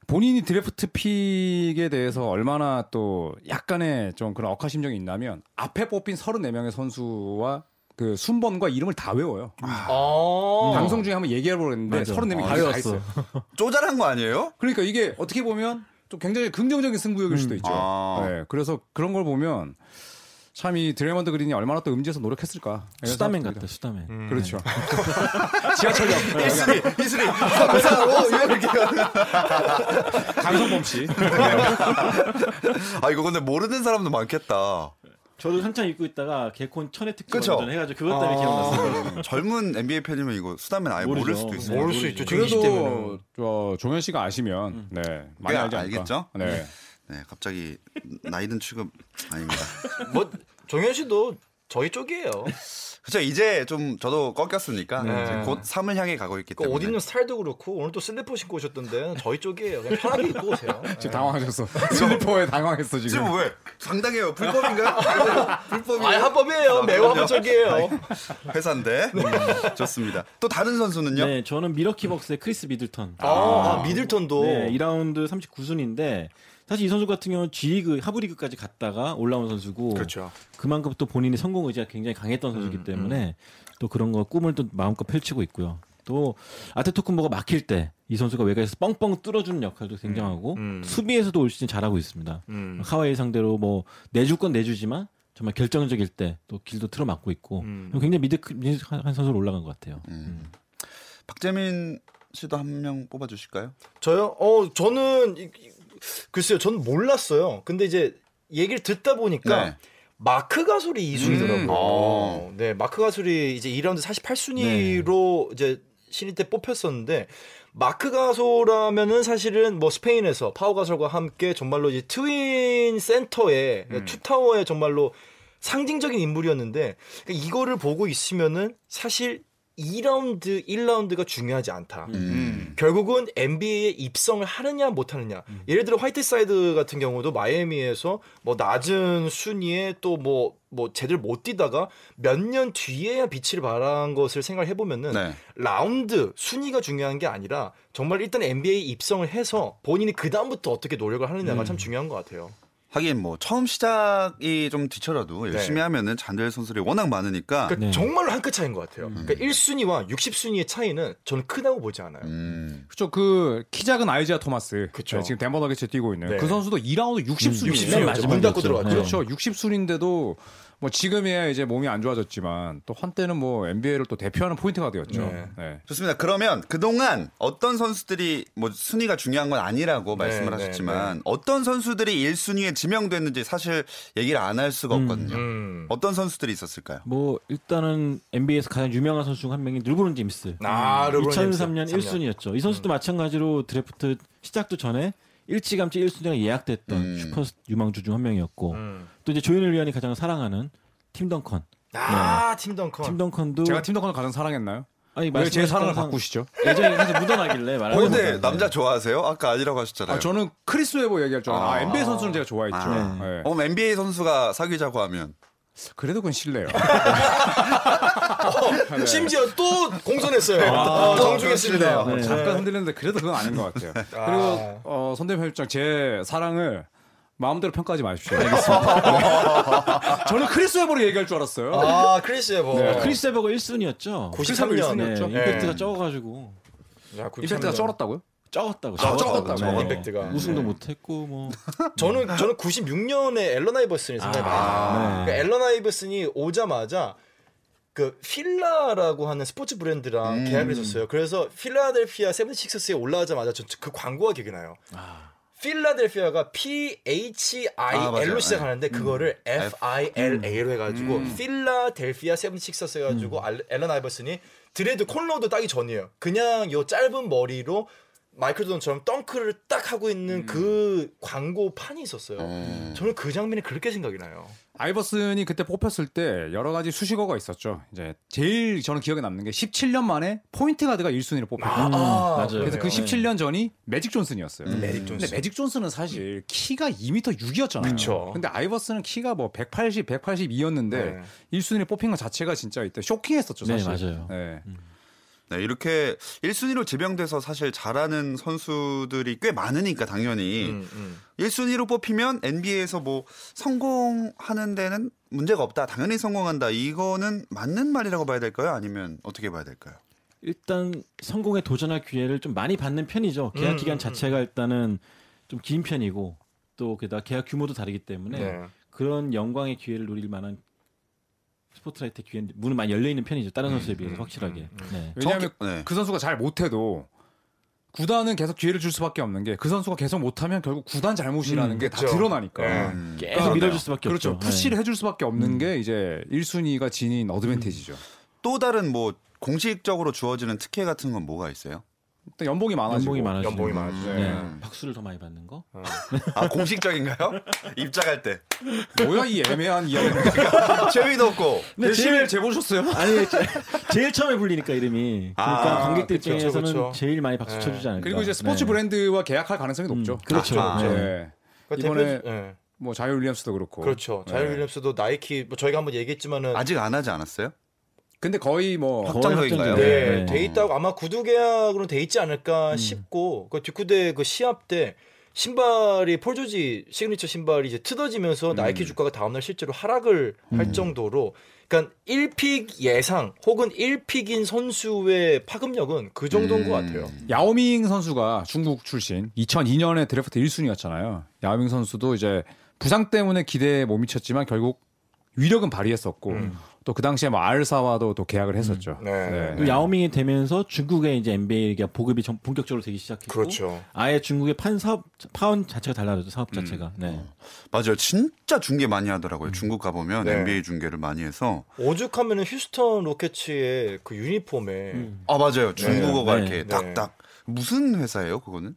본인이 드래프트 pick에 대해서 얼마나 또 약간의 좀 그런 억하심정이 있냐면 앞에 뽑힌 34명의 선수와 그 순번과 이름을 다 외워요. 아. 방송 중에 한번 얘기해보려 했는데. 서른 네명이 다다 외웠어. 쪼잔한 거 아니에요? 그러니까 이게 어떻게 보면 좀 굉장히 긍정적인 승부욕일 수도 있죠. 아. 네, 그래서 그런 걸 보면 참 이 드레이먼드 그린이 얼마나 또 음지에서 노력했을까. 수다맨 같다, 수다맨. 듭니다. 그렇죠. 지하철역 이슬이 이슬이 강성범 씨. 아 이거 근데 모르는 사람도 많겠다. 저도 한참 입고 있다가 개콘 천의 특집 그쵸? 완전 해가지고 그것 때문에 기억났어요. 젊은 NBA 팬이면 이거 수다면 아예 모를 모르죠. 수도 있어요. 모를 수 있죠. 지금 20대면은. 그래도 저 종현 씨가 아시면 네 많이 꽤 알지 않을까. 알겠죠? 네. 네, 갑자기 나이든 취급 아닙니다. 뭐 정현 씨도 저희 쪽이에요. 그렇죠. 이제 좀 저도 꺾였으니까 네. 곧 삶을 향해 가고 있기 그 때문에. 옷 입는 스타일도 그렇고 오늘 또 슬리퍼 신고 오셨던데 저희 쪽이에요. 그냥 편하게 입고 오세요. 지금 당황하셨어. 슬리퍼에 당황했어 지금. 지금 왜? 상당해요. 불법인가요? 불법이에요. 아 합법이에요. 매우. 합법적이에요. 회사인데. 좋습니다. 또 다른 선수는요? 네, 저는 밀워키 벅스의 크리스 미들턴. 아, 아, 미들턴도 네, 2라운드 39순인데 사실 이 선수 같은 경우는 G리그, 하부리그까지 갔다가 올라온 선수고 그렇죠. 그만큼 또 본인의 성공 의지가 굉장히 강했던 선수이기 음, 때문에 또 그런 거 꿈을 또 마음껏 펼치고 있고요. 또 아데토쿤보가 막힐 때 이 선수가 외곽에서 뻥뻥 뚫어주는 역할도 굉장하고 음. 수비에서도 올 시즌 잘하고 있습니다. 음. 카와이 상대로 뭐 내줄 건 내주지만 정말 결정적일 때 또 길도 틀어 막고 있고 음. 굉장히 믿을 믿을 만한 선수로 올라간 것 같아요. 박재민 씨도 한 명 뽑아 주실까요? 저요? 어 저는 이- 이- 글쎄요. 저는 몰랐어요. 근데 이제 얘기를 듣다 보니까 네. 마크 가솔이 2순위더라고요. 음. 어. 네, 마크 가솔이 이제 2라운드 48순위로 이제 신인 때 뽑혔었는데 마크 가솔하면은 사실은 뭐 스페인에서 파우 가솔과 함께 정말로 이제 twin 센터에 투타워에 정말로 상징적인 인물이었는데 그러니까 이거를 보고 있으면은 사실 2라운드, 1라운드가 중요하지 않다. 음. 결국은 NBA에 입성을 하느냐 못 하느냐. 예를 들어 화이트사이드 같은 경우도 마이애미에서 뭐 낮은 순위에 또뭐뭐 제대로 못 뛰다가 몇 년 뒤에야 빛을 발한 것을 생각해 보면은 네. 라운드 순위가 중요한 게 아니라 정말 일단 NBA 입성을 해서 본인이 그 다음부터 어떻게 노력을 하느냐가 참 중요한 것 같아요. 하긴 뭐 처음 시작이 좀 뒤처져도 열심히 네. 하면은 잘될 선수들이 워낙 많으니까. 그러니까 네. 정말로 한 끗 차이인 것 같아요. 그러니까 1순위와 60순위의 차이는 저는 크다고 보지 않아요. 음. 그렇죠. 그 키 작은 아이재아 토마스. 그쵸. 네, 지금 덴버 너기츠에 뛰고 있는 네. 그 선수도 2라운드 60순위. 60순위 맞아, 문 닫고. 들어갔죠. 네. 그렇죠. 60순위인데도 뭐 지금이야 이제 몸이 안 좋아졌지만 또 한때는 뭐 NBA를 또 대표하는 포인트가드였죠. 네. 네. 좋습니다. 그러면 그동안 어떤 선수들이 뭐 순위가 중요한 건 아니라고 말씀을 네, 하셨지만 네. 어떤 선수들이 1순위에 지명됐는지 사실 얘기를 안 할 수가 없거든요. 음. 어떤 선수들이 있었을까요? 뭐 일단은 NBA에서 가장 유명한 선수 중 한 명이 르브론 제임스. 아, 르브론 2003년 제임스. 1순위였죠. 이 선수도 마찬가지로 드래프트 시작도 전에 일찌감치 1순위가 예약됐던 음. 슈퍼 유망주 중 한 명이었고 음. 또 이제 조현일 위원이 가장 사랑하는 팀 덩컨. 아, 팀 덩컨. 팀 덩컨도 제가 팀 덕후를 가장 사랑했나요? 아니 왜 제 사랑을 바꾸시죠? 예전에 계속 묻어나길래 어, 말하는 근데 거예요. 남자 좋아하세요? 아까 아니라고 하셨잖아요. 아, 저는 크리스 웨버 얘기할 줄 알았는데 아. 아, NBA 선수는 제가 좋아했죠. 아. 네. 어, NBA 선수가 사귀자고 하면 그래도 그건 실례요. 심지어 또 공손했어요. 어, 정중했습니다. 네. 잠깐 흔들렸는데 그래도 그건 아닌 것 같아요. 그리고 어, 손대범 편집장 제 사랑을 마음대로 평가하지 마십시오. 알겠습니다. 저는 크리스 웨버로 얘기할 줄 알았어요. 아, 크리스 웨버. 네. 크리스 웨버가 1순위였죠. 93년. 네, 였죠. 임팩트가 네. 적어가지고 야, 93년. 임팩트가 쩔었다고요? 적었다고. 아, 적었다고. 네. 임팩트가. 우승도 네. 못했고 뭐. 저는 저는 96년에 앨런 아이버슨이 생각이 많이 나요. 네. 그러니까 앨런 아이버슨이 오자마자 그 필라라고 하는 스포츠 브랜드랑 계약을 했었어요. 그래서 필라델피아 세븐식서스에 올라가자마자 저그 광고가 기억이 나요. 필라델피아가 P H 아, I. L로 시작하는데 그거를 F I L A로 해가지고 필라델피아 세븐식서스 해가지고 알- 앨런 아이버슨이 dread cornrow도 따기 전이에요. 그냥 요 짧은 머리로 마이클 조던처럼 덩크를 딱 하고 있는 그 광고 판이 있었어요. 음. 저는 그 장면이 그렇게 생각이 나요. 아이버슨이 그때 뽑혔을 때 여러 가지 수식어가 있었죠. 이제 제일 저는 기억에 남는 게 17년 만에 포인트 가드가 1순위를 뽑혔다. 음, 맞아요. 그래서 그 17년 전이 매직 존슨이었어요. 매직 존슨. 근데 매직 존슨은 사실 키가 2m 6이었잖아요. 그쵸. 근데 아이버슨은 키가 뭐 180, 182였는데 네. 1순위를 뽑힌 것 자체가 진짜 이때 쇼킹했었죠, 네, 사실. 맞아요. 네. 네, 이렇게 1순위로 지명돼서 사실 잘하는 선수들이 꽤 많으니까 당연히 음, 음. 1순위로 뽑히면 NBA에서 뭐 성공하는 데는 문제가 없다. 당연히 성공한다. 이거는 맞는 말이라고 봐야 될까요? 아니면 어떻게 봐야 될까요? 일단 성공에 도전할 기회를 좀 많이 받는 편이죠. 계약 음, 기간 음, 자체가 일단은 좀 긴 편이고 또 게다가 계약 규모도 다르기 때문에 네. 그런 영광의 기회를 누릴 만한 스포트라이트 기회 문은 많이 열려 있는 편이죠. 다른 선수에 비해서 확실하게. 네. 왜냐하면 정확히- 네. 그 선수가 잘 못해도 구단은 계속 기회를 줄 수밖에 없는 게 그 선수가 계속 못하면 결국 구단 잘못이라는 음, 게다 그렇죠. 드러나니까. 네. 음. 계속 밀어줄 수밖에 그렇죠. 없죠. 푸시를 네. 해줄 수밖에 없는 게 이제 1순위가 지닌 어드밴티지죠. 또 다른 뭐 공식적으로 주어지는 특혜 같은 건 뭐가 있어요? 일단 연봉이 많아지고. 연봉이 많아지고 연봉이 많아지죠. 네. 음. 박수를 더 많이 받는 거. 아 공식적인가요? 입장할 때 뭐야 이 애매한 이야기. 재미도 없고 데시벨 재보셨어요? 아니 제- 제일 처음에 불리니까 이름이 그러니까 아, 관객들 그쵸, 입장에서는 그쵸. 제일 많이 박수 네. 쳐주지 않을까. 그리고 이제 스포츠 네. 브랜드와 계약할 가능성이 높죠. 음, 그렇죠. 아, 네. 네. 그러니까 이번에 대표- 네. 뭐 자이어 윌리엄스도 그렇고. 그렇죠. 자이어 네. 윌리엄스도 나이키 뭐 저희가 한번 얘기했지만은 아직 안 하지 않았어요? 근데 거의 뭐 확정적인가요? 네, 확정적이에요. 돼 있다고 아마 구두 계약으로는 돼 있지 음. 않을까 싶고 그 뒷구대 그 시합 때 신발이 폴 조지 시그니처 신발이 이제 음. 뜯어지면서 나이키 주가가 다음날 실제로 하락을 할 정도로 그러니까 1 pick 예상 혹은 1 pick인 선수의 파급력은 그 정도인 음. 것 같아요. 야오밍 선수가 중국 출신 2002년에 드래프트 1순위였잖아요. 야오밍 선수도 이제 부상 때문에 기대에 못 미쳤지만 결국 위력은 발휘했었고 음. 또 그 당시에 뭐 R사와도 또 계약을 했었죠. 네. 또 야오밍이 되면서 중국에 이제 NBA가 보급이 좀 본격적으로 되기 시작했고 그렇죠. 아예 중국의 판 사업 파원 자체가 달라졌죠 사업 자체가. 네. 맞아요. 진짜 중계 많이 하더라고요. 중국 가 보면 네. NBA 중계를 많이 해서 오죽하면은 휴스턴 로켓츠의 그 유니폼에 음. 아 맞아요. 중국어가 네. 이렇게 네. 딱딱 무슨 회사예요? 그거는?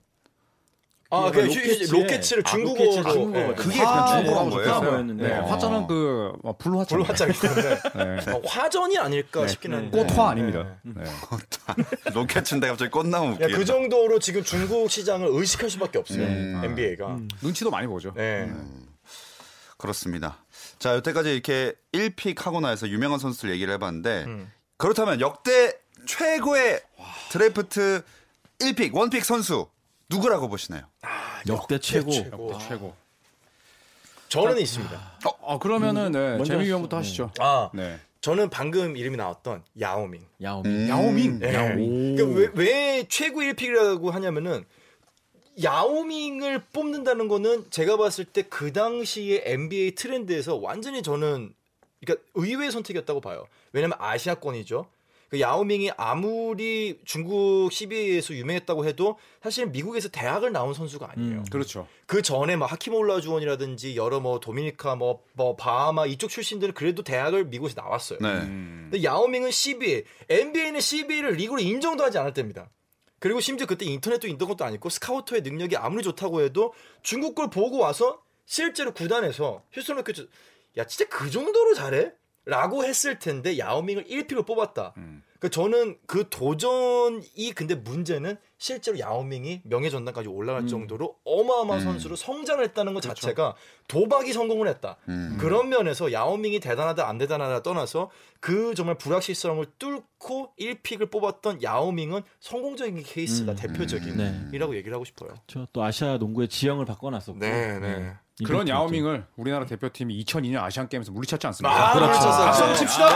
아, 그게 그 로켓츠의- 로켓츠를 아, 중국어로 로켓츠를 중국어로 예. 그게 화- 그냥 중국어인 네, 거예요? 화자였는데. 네, 어. 화자는 그 어, 불화자. 불 화자이기 때문에 네. 어, 화자가 아닐까 싶긴 한데 꽃화 아닙니다. 네. 네. 로켓인데 갑자기 꽃나무. 그 정도로 지금 중국 시장을 의식할 수밖에 없어요. 음. NBA가. 눈치도 많이 보죠. 네. 그렇습니다. 자 여태까지 이렇게 1 pick 하고 나서 유명한 선수들 얘기를 해봤는데 음. 그렇다면 역대 최고의 드래프트 1 pick one pick 선수 누구라고 보시나요? 역대 최고. 최고. 최고. 저는 있습니다. 아 그러면은 네, 먼저 재미. 위원부터 하시죠. 아, 네. 저는 방금 이름이 나왔던 야오밍. 야오밍. 음. 야오밍. 네. 야오밍. 그러니까 왜, 왜 최고 1픽이라고 하냐면은 야오밍을 뽑는다는 거는 제가 봤을 때 그 당시의 NBA 트렌드에서 완전히 저는 그러니까 의외의 선택이었다고 봐요. 왜냐면 아시아권이죠. 그 야오밍이 아무리 중국 CBA에서 유명했다고 해도 사실 미국에서 대학을 나온 선수가 아니에요. 음. 그렇죠. 그 전에 막 하키몰라 주원이라든지 여러 뭐 도미니카 뭐, 뭐 바하마 이쪽 출신들은 그래도 대학을 미국에서 나왔어요. 네. 음. 근데 야오밍은 CBA, NBA는 CBA를 리그로 인정도 하지 않을 때입니다. 그리고 심지어 그때 인터넷도 있던 것도 아니고 스카우터의 능력이 아무리 좋다고 해도 중국 걸 보고 와서 실제로 구단에서 휴스턴 로켓츠 야 진짜 그 정도로 잘해? 라고 했을 텐데 야오밍을 1픽을 뽑았다. 음. 그 저는 그 도전이 근데 문제는 실제로 야오밍이 명예전당까지 올라갈 정도로 어마어마한 음. 선수로 성장을 했다는 것 자체가 도박이 성공을 했다. 음. 그런 면에서 야오밍이 대단하다 안 대단하다 떠나서 그 정말 불확실성을 뚫고 1픽을 뽑았던 야오밍은 성공적인 케이스다 음. 대표적인 네. 이라고 얘기를 하고 싶어요. 저또 아시아 농구의 지형을 바꿔놨었고. 네, 네. 그런 야오밍을 우리나라 대표팀이 2002년 아시안 게임에서 물리쳤지 않습니까? 아, 그렇죠. 그렇죠. 박수 한번 칩시다.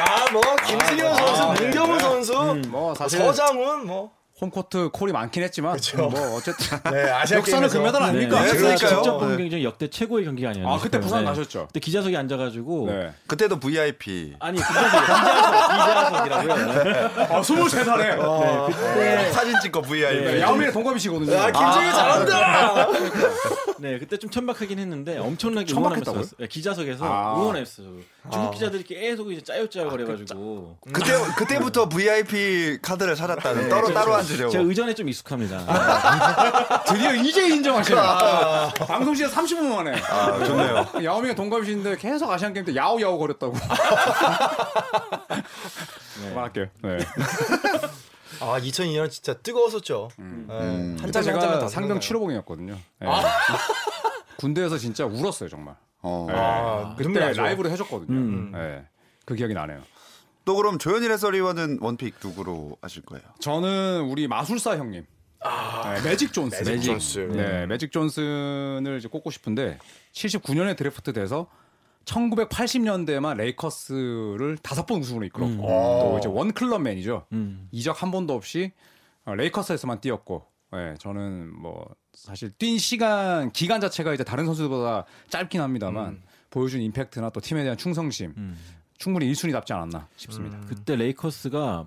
야, 뭐 김승현 아, 선수, 네. 문경훈 선수, 뭐 사실 서장훈 뭐 홈코트 콜이 많긴 했지만 그렇죠. 뭐 어쨌든 네, 아시아 역사는. 금메달 네. 아닙니까? 네. 제가 직접 본 네. 경기 역대 최고의 경기가 아니었나요? 아 그때 부산 네. 가셨죠? 그때 기자석에 앉아가지고 네. 그때도 VIP. 아니 기자석 기자석 기자석이라고요. 아 23살에 그때 사진 찍고 VIP. 야오밍의 동갑이시거든요. 야, 김승현 잘한다. 네 그때 좀 천박하긴 했는데 엄청나게 천박했다고요? 네, 기자석에서 아. 응원했어요. 중국 기자들이 계속 이제 짜요짜요 거려가지고 그때 그때부터 VIP 카드를 찾았다는 따로 따로 앉으려고. 제가 의전에 좀 익숙합니다. 드디어 이제 인정하시네. 방송 시간 30분 만에. 아, 좋네요. 야오밍의 동갑이신데 계속 아시안 게임 때 야오 야오 거렸다고. 그만할게요. 네. 아, 2002년 진짜 뜨거웠었죠. 네, 음. 한 그때 장면 한 장면 제가 다 상병 생각나요. 7호봉이었거든요. 네. 군대에서 진짜 울었어요 정말. 어. 네. 아, 그때 나죠. 라이브로 해줬거든요. 음. 네. 그 기억이 나네요. 또 그럼 조현일 해설위원은 원픽 누구로 하실 거예요? 저는 우리 마술사 형님. 네, 매직 존슨. 매직 존슨. 네, 매직 존슨을 이제 꼽고 싶은데 79년에 드래프트 돼서 1980년대만 레이커스를 다섯 번 우승으로 이끌었고 또 이제 one club man이죠. 음. 이적 한 번도 없이 어, 레이커스에서만 뛰었고 예, 저는 뭐 사실 뛴 시간 기간 자체가 이제 다른 선수들보다 짧긴 합니다만 보여준 임팩트나 또 팀에 대한 충성심 음. 충분히 1순위답지 않았나 싶습니다. 그때 레이커스가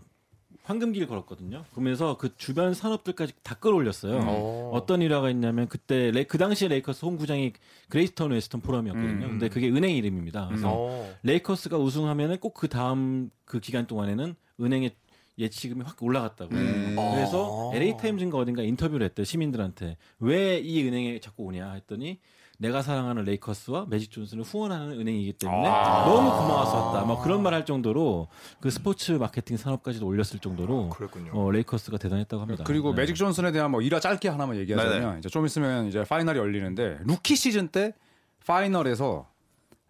황금기를 걸었거든요. 그러면서 그 주변 산업들까지 다 끌어올렸어요. 어. 어떤 일화가 있냐면 그때 레, 그 당시에 레이커스 홈구장이 그레이트 웨스턴 포럼이었거든요. 근데 그게 은행 이름입니다. 그래서 어. 레이커스가 우승하면은 꼭 그 다음 그 기간 동안에는 은행의 예치금이 확 올라갔다고. 음. 그래서 아. LA 타임즈인가 어딘가 인터뷰를 했대 요 시민들한테 왜 이 은행에 자꾸 오냐 했더니 내가 사랑하는 레이커스와 매직 존슨을 후원하는 은행이기 때문에 아. 너무 고마워서 왔다. 뭐 그런 말 할 정도로 그 스포츠 마케팅 산업까지도 올렸을 정도로 그랬군요. 어, 레이커스가 대단했다고 합니다. 그리고 네. 매직 존슨에 대한 뭐 일화 짧게 하나만 얘기하자면 네네. 이제 좀 있으면 이제 파이널이 열리는데 루키 시즌 때 파이널에서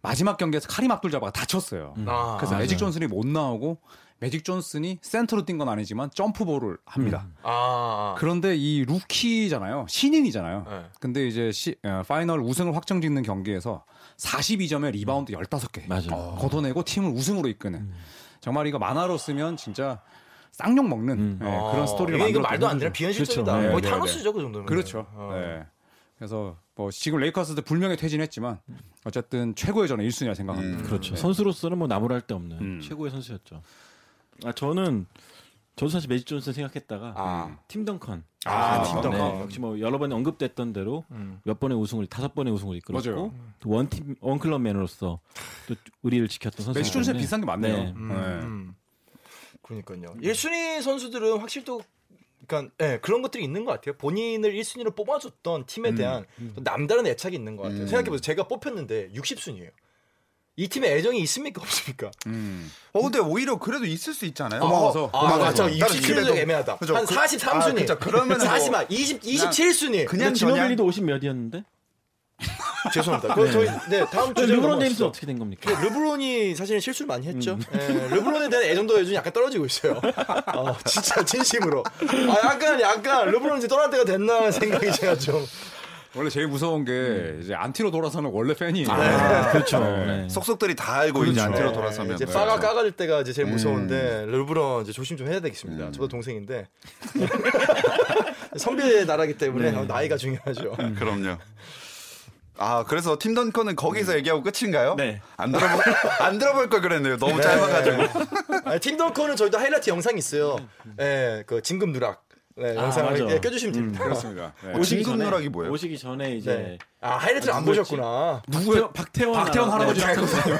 마지막 경기에서 카림 압둘 자바가 다쳤어요. 아, 그래서 맞아요. 매직 존슨이 못 나오고 매직 존슨이 센터로 뛴 건 아니지만 점프볼을 합니다. 아. 그런데 이 루키잖아요. 신인이잖아요. 네. 근데 이제 시- 어, 파이널 우승을 확정 짓는 경기에서 42점에 리바운드 15개 맞아요. 걷어내고 팀을 우승으로 이끄는 정말 이거 만화로 쓰면 진짜 쌍욕 먹는 음. 예, 아, 그런 스토리를 이게 이거 말도 안 되는. 비현실적이다. 그렇죠. 거의 네, 네, 타노스죠 그 정도면. 그렇죠. 어. 네. 그래서 뭐 지금 레이커스도 불명예 퇴진했지만 어쨌든 최고의 저는 1순위라 생각합니다. 음. 그렇죠. 네. 선수로서는 뭐 나무랄 데 없는 음. 최고의 선수였죠. 아 저는 저도 사실 매직 존슨 생각했다가 아. 팀 덩컨. 아, 팀 덩컨. 네, 역시 뭐 여러 번 언급됐던 대로 음. 몇 번의 우승을 다섯 번의 우승을 이끌었고. 또 원팀 원클럽 맨으로서 또 우리를 지켰던 선수. 매직 존스에 비슷한 게 많네요. 네. 음, 네. 음. 그러니까요. 1순위 선수들은 확실히 또 그러니까 예, 그런 것들이 있는 것 같아요. 본인을 1순위로 뽑아줬던 팀에 대한 또 남다른 애착이 있는 것 같아요. 음. 생각해보세요. 제가 뽑혔는데 60순위예요. 이 팀에 애정이 있습니까 없습니까? 음. 어 근데 오히려 그래도 있을 수 있잖아요. 고마워서. 아, 고마워서. 67순위 그래도- 애매하다. 그죠. 한 그- 43순위. 아, 그죠. 그러면은 40, 뭐 20, 27순위. 그냥 지노빌리도 50 몇이었는데? 죄송합니다. 그 저희 네 다음 주제 르브론 제임스 어떻게 된 겁니까? 그 르브론이 사실은 실수를 많이 했죠. 음. 예, 르브론에 대한 애정도 요즘 약간 떨어지고 있어요. 어, 진짜 진심으로. 아 약간 약간 르브론 이제 떠날 때가 됐나 생각이 제가 좀. 원래 제일 무서운 게 이제 안티로 돌아서는 원래 팬이에요. 아, 그렇죠. 네. 네. 속속들이 다 알고 이제 그렇죠. 안티로 네, 돌아서면 이제 네. 파가 까가질 때가 이제 제일 음. 무서운데 르브론 이제 조심 좀 해야 되겠습니다. 음. 저도 동생인데 선비의 나라기 때문에 네. 어, 나이가 중요하죠. 그럼요. 아 그래서 팀 던컨은 거기서 얘기하고 끝인가요? 네. 안 들어볼 안 들어볼 걸 그랬네요. 너무 짧아가지고. 아니, 팀 덩커는 저희도 하이라이트 영상 있어요. 예, 그 진급 누락 네, 아, 영상을 맞아. 예, 껴주시면 됩니다. 그렇습니다. 네. 어, 진급 누락이 뭐예요? 오시기 전에 이제 네. 아 하이라이트를 안 누구였지? 보셨구나. 누구요? 박태원 박태원 할아버지 네.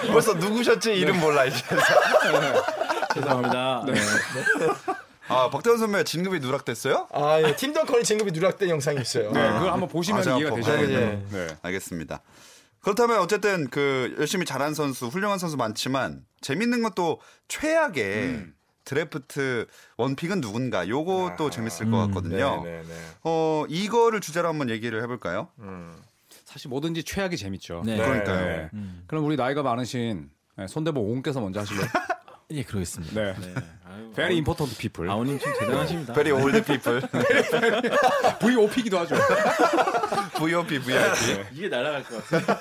벌써 누구셨지 이름 몰라 이제. 죄송합니다. 네. 아 박태원 선배 진급이 누락됐어요? 아, 예. 팀 덩컨이 진급이 누락된 영상이 있어요. 네, 그걸 한번 보시면 아, 이해가 되시거든요. 봐봐야겠네. 네. 알겠습니다. 그렇다면 어쨌든 그 열심히 잘한 선수, 훌륭한 선수 많지만 재밌는 건또 최악의 드래프트 원픽은 누군가? 요것도 재밌을 것 같거든요. 네, 네, 네. 어 이거를 주제로 한번 얘기를 해볼까요? 음. 사실 뭐든지 최악이 재밌죠. 네. 그러니까요. 네. 음. 그럼 우리 나이가 많으신 네, 손대보 옹께서 먼저 하실래요? 예, 그러겠습니다. 네. 아유, Very important people. 아우님 좀 대단하십니다. Very old people, VOP기도 하죠. VOP, VIP. 이게 날아갈 것 같아요.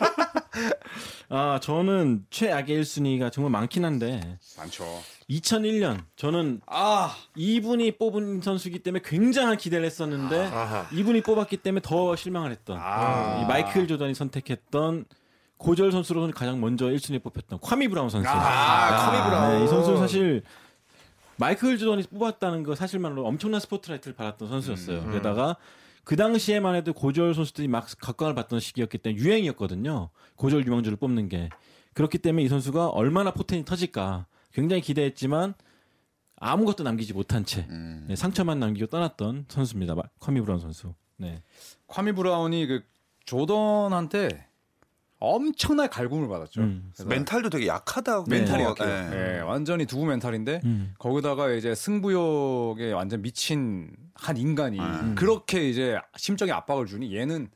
아, 저는 최악의 1순위가 정말 많긴 한데 많죠. 2001년 저는 아, 이분이 뽑은 선수이기 때문에 굉장한 기대를 했었는데 아하. 이분이 뽑았기 때문에 더 실망을 했던 아. 이 마이클 조던이 선택했던 고졸 선수로는 가장 먼저 1순위에 뽑혔던 콰미 브라운 선수. 아, 콰미 브라운. 네, 이 선수 사실 마이클 조던이 뽑았다는 거 사실만으로 엄청난 스포트라이트를 받았던 선수였어요. 음. 게다가 그 당시에만 해도 고졸 선수들이 막 각광을 받던 시기였기 때문에 유행이었거든요. 고졸 유망주를 뽑는 게. 그렇기 때문에 이 선수가 얼마나 포텐이 터질까 굉장히 기대했지만 아무것도 남기지 못한 채 음. 네, 상처만 남기고 떠났던 선수입니다. 마- 콰미 브라운 선수. 네. 콰미 브라운이 그 조던한테 엄청나게 갈굼을 받았죠. 음. 멘탈도 되게 약하다고. 멘탈이 어, 약해요. 네. 네, 완전히 두부 멘탈인데 음. 거기다가 이제 승부욕에 완전 미친 한 인간이 음. 그렇게 이제 심적인 압박을 주니 얘는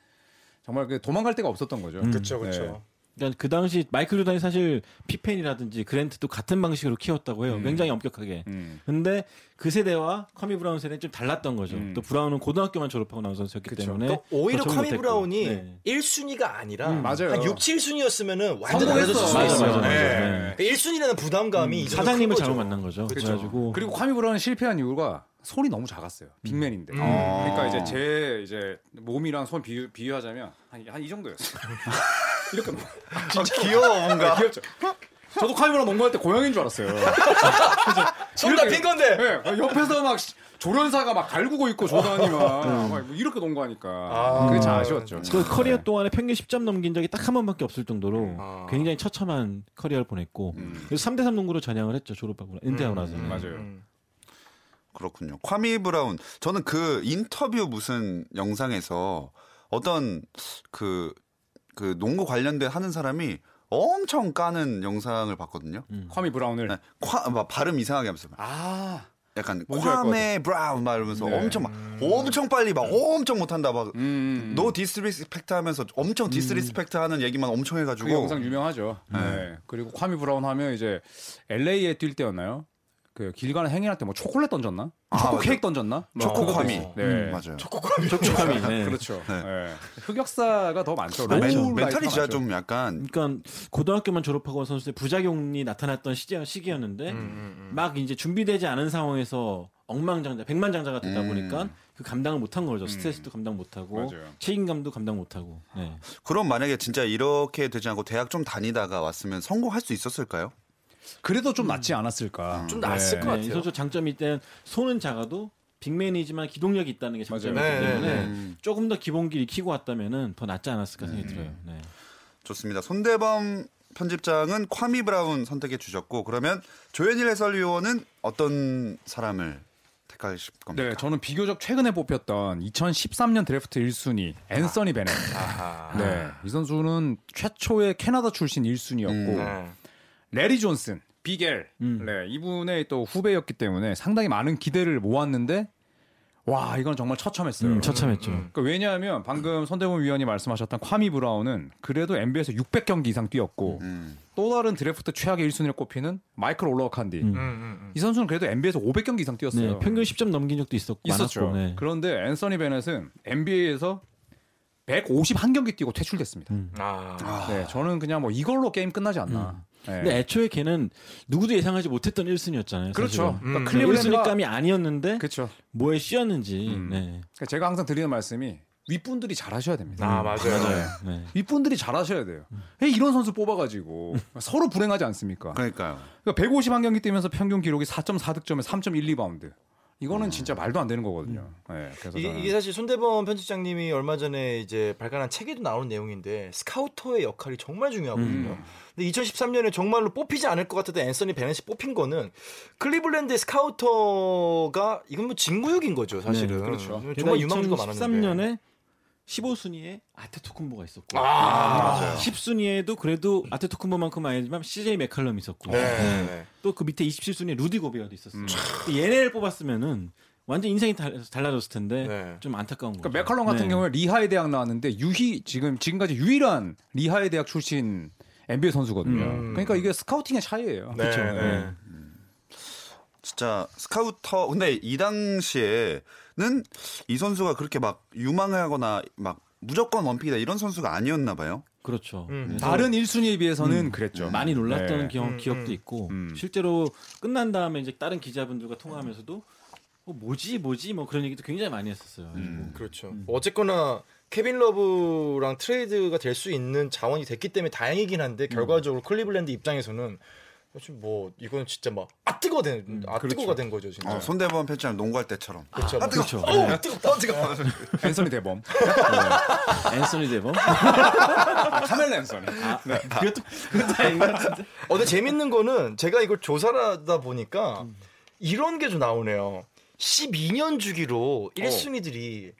정말 그 도망갈 데가 없었던 거죠. 음. 그렇죠, 그렇죠. 네. 그러니까 그 당시 마이클 조던이 사실 피펜이라든지 그랜트도 같은 방식으로 키웠다고 해요. 음. 굉장히 엄격하게. 음. 근데 그 세대와 콰미 브라운 세대는 좀 달랐던 거죠. 음. 또 브라운은 고등학교만 졸업하고 나온 선수였기 그쵸. 때문에 또 오히려 콰미 못했고. 브라운이 네. 1순위가 아니라 음, 맞아요. 한 6, 7순위였으면은 완전. 달라졌을 수 맞아, 있어요. 맞아, 맞아. 네. 네. 1순위라는 부담감이 이 정도 사장님을 큰 잘못 거죠. 만난 거죠. 그쵸. 그래가지고 그리고 콰미 브라운이 실패한 이유가 손이 너무 작았어요. big man인데. 음. 그러니까 아. 이제 제 이제 몸이랑 손 비유, 비유하자면 한 이 정도였어요. 이렇게 너무- 아, 귀여워 뭔가. 귀엽죠. 저도 콰미 브라운 농구할 때 고양이인 줄 알았어요. 손다 빈 건데. 네, 옆에서 막 시- 조련사가 막 갈구고 있고 조단이 막, 막 이렇게 농구하니까 아. 그게 참 아쉬웠죠. 그 커리어 동안에 평균 10점 넘긴 적이 딱 한 번밖에 없을 정도로 아. 굉장히 처참한 커리어를 보냈고 그래서 3대3 농구로 전향을 했죠. 졸업하고 은퇴하고 나서. 음, 맞아요. 음. 그렇군요. 콰미 브라운. 저는 그 인터뷰 무슨 영상에서 어떤 그, 그 농구 관련된 하는 사람이 엄청 까는 영상을 봤거든요. 콰미 브라운을 네. 콰, 막 발음 이상하게 하면서 막 아, 약간 콰메 브라운 막 이러면서 네. 엄청 막 엄청 빨리 막 엄청 못한다 막 음, no disrespect 하면서 엄청 disrespect 하는 얘기만 엄청 해가지고 그 영상 유명하죠. 네. 그리고 콰미 브라운 하면 이제 LA에 뛸 때였나요? 그 길 가는 행인할 때 뭐 초콜릿 던졌나? 아, 초코 맞아. 케이크 던졌나? 초코 뭐 콰미. 네. 음, 맞아요. 촉촉함이. 네. 그렇죠. 네. 네. 흑역사가 더 많죠. 멘, low 멘탈이 진짜. 좀 약간 그러니까 고등학교만 졸업하고 온 선수의 부작용이 나타났던 시기, 시기였는데 음, 음. 막 이제 준비되지 않은 상황에서 억만장자, 백만장자가 되다 음. 보니까 그 감당을 못한 거죠. 스트레스도 감당 못하고. 책임감도 감당 못하고. 네. 그럼 만약에 진짜 이렇게 되지 않고 대학 좀 다니다가 왔으면 성공할 수 있었을까요? 그래도 좀 낫지 않았을까. 좀 낫을 것 네, 같아요. 이 선수 장점이 때는 손은 작아도 big man이지만 기동력이 있다는 게 장점이기. 네, 때문에 네, 음. 조금 더 기본기를 키고 왔다면은 더 낫지 않았을까 생각이 들어요. 네. 좋습니다. 손대범 편집장은 콰미 브라운 선택해 주셨고 그러면 조현일 해설위원은 어떤 사람을 택하실 겁니까? 네, 저는 비교적 최근에 뽑혔던 2013년 드래프트 1순위 앤서니 베넷. 아하. 네, 이 선수는 최초의 캐나다 출신 1순위였고 음. 네. 레리 존슨, 비겔, 음. 네, 이분의 또 후배였기 때문에 상당히 많은 기대를 모았는데 와 이건 정말 처참했어요. 음, 처참했죠. 그러니까 왜냐하면 방금 손대범 위원이 말씀하셨던 콰미 브라운은 그래도 NBA에서 600경기 이상 뛰었고 음. 또 다른 드래프트 최악의 1순위를 꼽히는 마이클 올로워칸디. 음. 음, 음, 이 선수는 그래도 NBA에서 500경기 이상 뛰었어요. 네, 평균 10점 넘긴 적도 있었고 있었죠. 많았고. 네. 그런데 앤서니 베넷은 NBA에서 151경기 뛰고 퇴출됐습니다. 음. 아. 네, 저는 그냥 뭐 이걸로 게임 끝나지 않나. 네. 근데 애초에 걔는 누구도 예상하지 못했던 1순위였잖아요. 그렇죠. 음. 그러니까 클리블랜드감이 클리블랜드가 아니었는데 그렇죠. 뭐에 씌었는지. 음. 네. 그러니까 제가 항상 드리는 말씀이 윗분들이 잘하셔야 됩니다. 아, 맞아요. 네. 윗분들이 잘하셔야 돼요. 왜 이런 선수 뽑아가지고 서로 불행하지 않습니까? 그러니까요. 그러니까 151경기 뛰면서 평균 기록이 4.4 득점에 3.1 리바운드. 이거는 진짜 말도 안 되는 거거든요. 네, 그래서 이게, 저는 이게 사실 손대범 편집장님이 얼마 전에 이제 발간한 책에도 나오는 내용인데 스카우터의 역할이 정말 중요하거든요. 근데 2013년에 정말로 뽑히지 않을 것 같았던 앤서니 베넷이 뽑힌 거는 클리블랜드의 스카우터가 이건 뭐 직무유기인 거죠, 사실은. 네, 그렇죠. 정말 유망주가 많았는데. 2013년에 15순위에 아테토쿤보가 있었고 아, 맞아요. 10순위에도 그래도 아테토쿤보만큼 아니지만 CJ 맥컬럼 있었고 네. 또 그 밑에 27순위에 루디 고베어도 있었어요. 얘네를 뽑았으면은 완전 인생이 달, 달라졌을 텐데 네. 좀 안타까운 거죠. 그러니까 맥컬럼 같은 네. 경우에 리하이 대학 나왔는데 유희 지금 지금까지 유일한 리하이 대학 출신 NBA 선수거든요. 음. 그러니까 이게 scouting의 차이예요. 네, 그렇죠. 네. 네. 진짜 스카우터 근데 이 당시에 는 이 선수가 그렇게 막 유망하거나 막 무조건 one pick이다 이런 선수가 아니었나 봐요. 그렇죠. 음. 다른 1순위에 비해서는 음. 그랬죠. 많이 놀랐던 네. 기억, 음, 기억도 음. 있고 음. 실제로 끝난 다음에 이제 다른 기자분들과 통화하면서도 어, 뭐지 뭐지 뭐 그런 얘기도 굉장히 많이 했었어요. 음. 그렇죠. 뭐 어쨌거나 케빈 러브랑 트레이드가 될 수 있는 자원이 됐기 때문에 다행이긴 한데 결과적으로 클리블랜드 입장에서는 사실 뭐 이거는 진짜 막 아 뜨거 된, 아 그렇죠. 뜨거가 된 거죠 진짜. 어, 손대범 편집장 농구할 때처럼. 그렇죠. 아, 뜨거. 그렇죠. 어, 뜨겁다, 뜨겁다. 앤서니 대범. 앤서니 데범 아, 카멜 앤서니. 그것도 그것도 아닌 것 같은데. 어, 근데 재밌는 거는 제가 이걸 조사를 하다 보니까 이런 게 좀 나오네요. 12년 주기로 1순위들이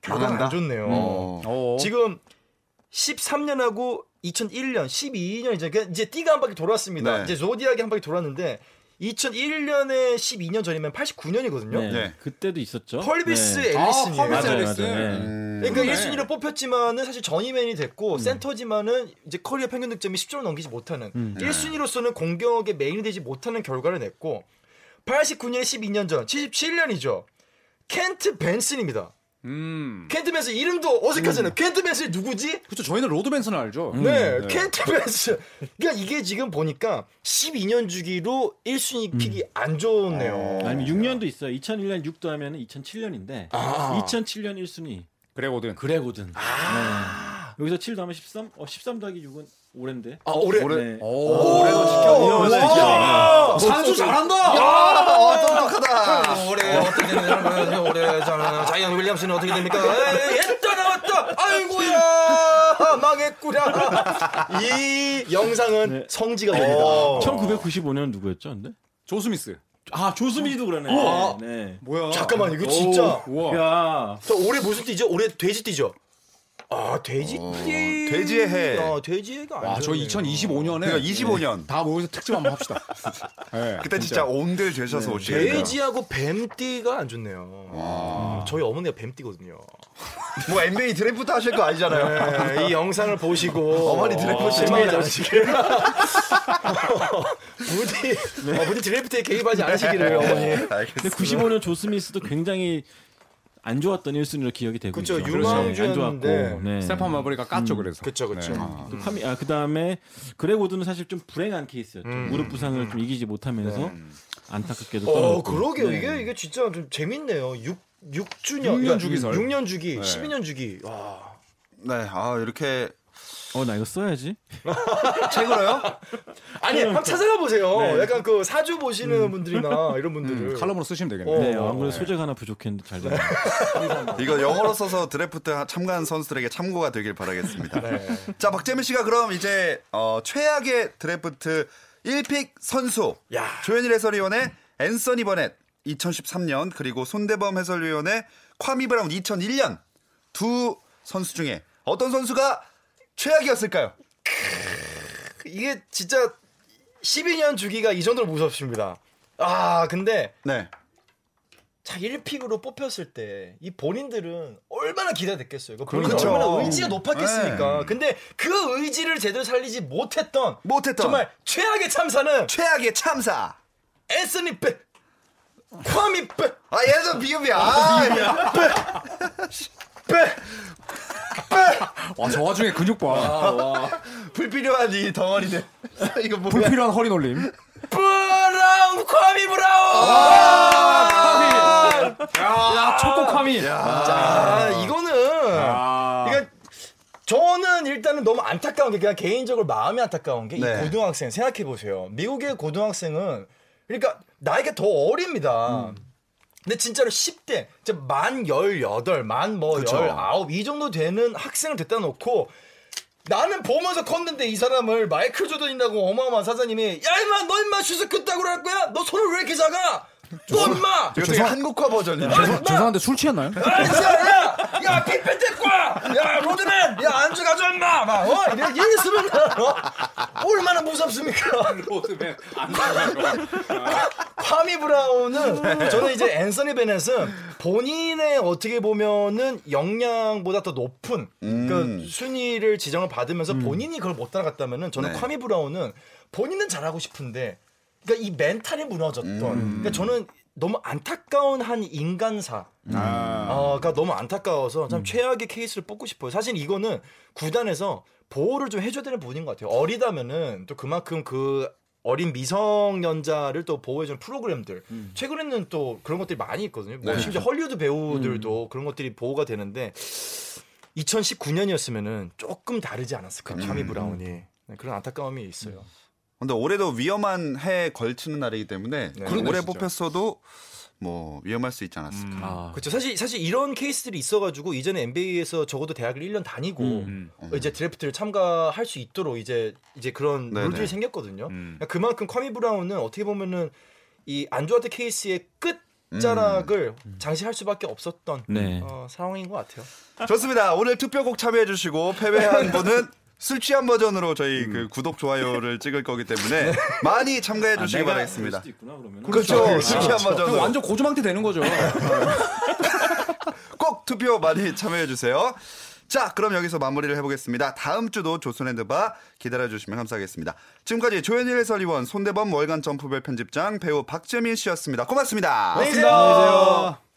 결과가 망한다? 안 좋네요. 어. 어. 지금 13년하고 2001년, 12년 이제 그 이제 띠가 한 바퀴 돌았습니다. 네. 이제 조디악이 한 바퀴 돌았는데 2001년에 12년 전이면 89년이거든요. 네. 네. 그때도 있었죠. 퍼비스 네. 아, 엘리슨이에요. 퍼비스 엘리슨. 네. 음. 그러니까 그러네. 1순위로 뽑혔지만은 사실 journeyman이 됐고 음. 센터지만은 이제 커리어 평균 득점이 10점을 넘기지 못하는 음. 1순위로서는 공격에 메인이 되지 못하는 결과를 냈고 89년에 12년 전 77년이죠. 켄트 벤슨입니다. 음. 켄트 벤슨 이름도 어색하잖아요. 켄트 벤슨이 누구지? 그렇죠. 저희는 로드 벤슨을 알죠. 네, 네. 켄트 벤슨. 그러니까 이게 지금 보니까 12년 주기로 1순위 픽이 안 좋네요. 아니면 6년도 있어요. 2001년 6도 하면 2007년인데 아. 2007년 1순위 그레고든. 그레고든. 네. 여기서 7 더하면 13? 어, 13 더하기 6은 올해인데. 아, 올해 올해 네. 오. 올해도 지켜. 와. 지켜. 산수 잘한다. 아, 똑똑하다. 올해 어떻게 되느냐 올해 저는 자이언 윌리엄스는 어떻게 됩니까? 했다 나왔다. 아이고야 망했구나. 이 영상은 네. 성지가 됩니다. 어. 1995년 누구였죠, 근데? 조 스미스. 아, 조 스미스도 그러네. 우와. 네. 뭐야? 잠깐만 이거 진짜. 우와. 야. 저 올해 무슨 띠죠? 올해 돼지 띠죠? 아 돼지 띠. 돼지의 해. 아 돼지의 해가 와, 저 2025년에 그러니까 25년. 다 모여서 특집 한번 합시다. 네, 그때 진짜 온들 되셔서 오시겠네요. 돼지하고 뱀띠가 안 좋네요. 음, 저희 어머니가 뱀띠거든요. 뭐 NBA 드래프트 하실 거 아니잖아요. 네, 이 영상을 보시고 어머니 드래프트 실망하시길 부디 어, 부디 드래프트에 개입하지 않으시기를 어머니. 근데 알겠습니다. 95년 조 스미스도 굉장히 안 좋았던 1순위로 기억이 되고 그쵸, 있죠. 유망주였는데. 네. 스테판 마브리가 깠죠 그래서. 그쵸 그쵸. 네. 또 콰미 아 그다음에 그렉 오든은 사실 좀 불행한 케이스였죠. 음. 무릎 부상을 좀 이기지 못하면서 안타깝게도 어 떨어졌고. 그러게요. 네. 이게 이게 진짜 좀 재밌네요. 6 6주년 6년 주기설. 6년 주기, 네. 12년 주기. 와. 네, 아 이렇게 어 나 이거 써야지. 책으로요? 아니 한번 찾아가 보세요. 네. 약간 그 사주 보시는 분들이나 이런 분들을 음, 칼럼으로 쓰시면 되겠네요. 네, 어, 안 그래도 네. 소재가 하나 부족했는데 잘 됐네. 이거 영어로 써서 드래프트 참가한 선수들에게 참고가 되길 바라겠습니다. 네. 자, 박재민 씨가 그럼 이제 어, 최악의 드래프트 1픽 선수 야. 조현일 해설위원의 앤서니 베넷 2013년 그리고 손대범 해설위원의 콰미 브라운 2001년 두 선수 중에 어떤 선수가 최악이었을까요? 이게 진짜 12년 주기가 이 정도로 무섭습니다. 아 근데 네. 자 1픽으로 뽑혔을 때 이 본인들은 얼마나 기대됐겠어요. 그 본인 그렇죠. 얼마나 의지가 높았겠습니까. 네. 근데 그 의지를 제대로 살리지 못했던 못했던 정말 최악의 참사는 최악의 참사. 앤서니 빼 콰미 빼 아, 얘도 비읍이야. 아, 빼. 와, 저 와중에 근육 봐. 불필요한 이 덩어리들. 이거 뭐야? 불필요한 허리 놀림. 브라운 콰미 브라운. 야, 초코카미. 자 이거는 아. 그러니까 저는 일단은 너무 안타까운 게 그냥 개인적으로 마음이 안타까운 게이 네. 고등학생 생각해 보세요. 미국의 고등학생은 그러니까 나이가 더 어립니다. 근데 진짜로 10대, 진짜 만 18, 만뭐 그쵸. 19, 이 정도 되는 학생을 데려다 놓고 나는 보면서 컸는데 이 사람을 마이클 조던이라고 어마어마한 사장님이 야 임마 너 임마 슛을 그따구로 할 거야? 너 손을 왜 이렇게 작아? 너 임마! 이거 되게 한국화 버전이네. 아! 죄송한데 술 취했나요? 야, 야, 피펜 데리고 와! 야, 로드맨! 야, 안주 가져와, 임마! 막, 어? 이래, 이랬으면, 어? 얼마나 무섭습니까? 로드맨 콰미 브라운은, 저는 이제 앤서니 베넷은 본인의 어떻게 보면은 역량보다 더 높은, 그 순위를 지정을 받으면서 본인이 그걸 못 따라갔다면은 저는 네. 콰미 브라운은 본인은 잘하고 싶은데, 그러니까 이 멘탈이 무너졌던, 그러니까 저는 너무 안타까운 한 인간사, 아. 어, 그러니까 너무 안타까워서 참 최악의 케이스를 뽑고 싶어요. 사실 이거는 구단에서 보호를 좀 해줘야 되는 부분인 것 같아요. 어리다면은 또 그만큼 그 어린 미성년자를 또 보호해주는 프로그램들 최근에는 또 그런 것들이 많이 있거든요. 뭐 네. 심지어 헐리우드 배우들도 그런 것들이 보호가 되는데 2019년이었으면은 조금 다르지 않았을까 콰미 브라운이 네, 그런 안타까움이 있어요. 근데 올해도 위험한 해에 걸치는 날이기 때문에 네. 올해. 뽑혔어도 뭐 위험할 수 있지 않았을까. 아, 그렇죠. 사실 사실 이런 케이스들이 있어가지고 이전에 NBA에서 적어도 대학을 1년 다니고 음. 어, 이제 드래프트를 참가할 수 있도록 이제 이제 그런 네네. 룰들이 생겼거든요. 음. 그러니까 그만큼 콰미 브라운은 어떻게 보면은 이안 좋았던 케이스의 끝자락을 장식할 수밖에 없었던 네. 어, 상황인 것 같아요. 좋습니다. 오늘 투표곡 참여해주시고 패배한 분은 술 취한 버전으로 저희 그 구독 좋아요를 찍을 거기 때문에 많이 참가해 주시기 바라겠습니다. 그렇죠. 술 취한 형 버전으로 완전 고주망태 되는 거죠. 꼭 투표 많이 참여해 주세요. 자, 그럼 여기서 마무리를 해보겠습니다. 다음 주도 조선핸드바 기다려주시면 감사하겠습니다. 지금까지 조현일 해설위원, 손대범 월간 점프별 편집장, 배우 박재민 씨였습니다. 고맙습니다. 안녕히 계세요.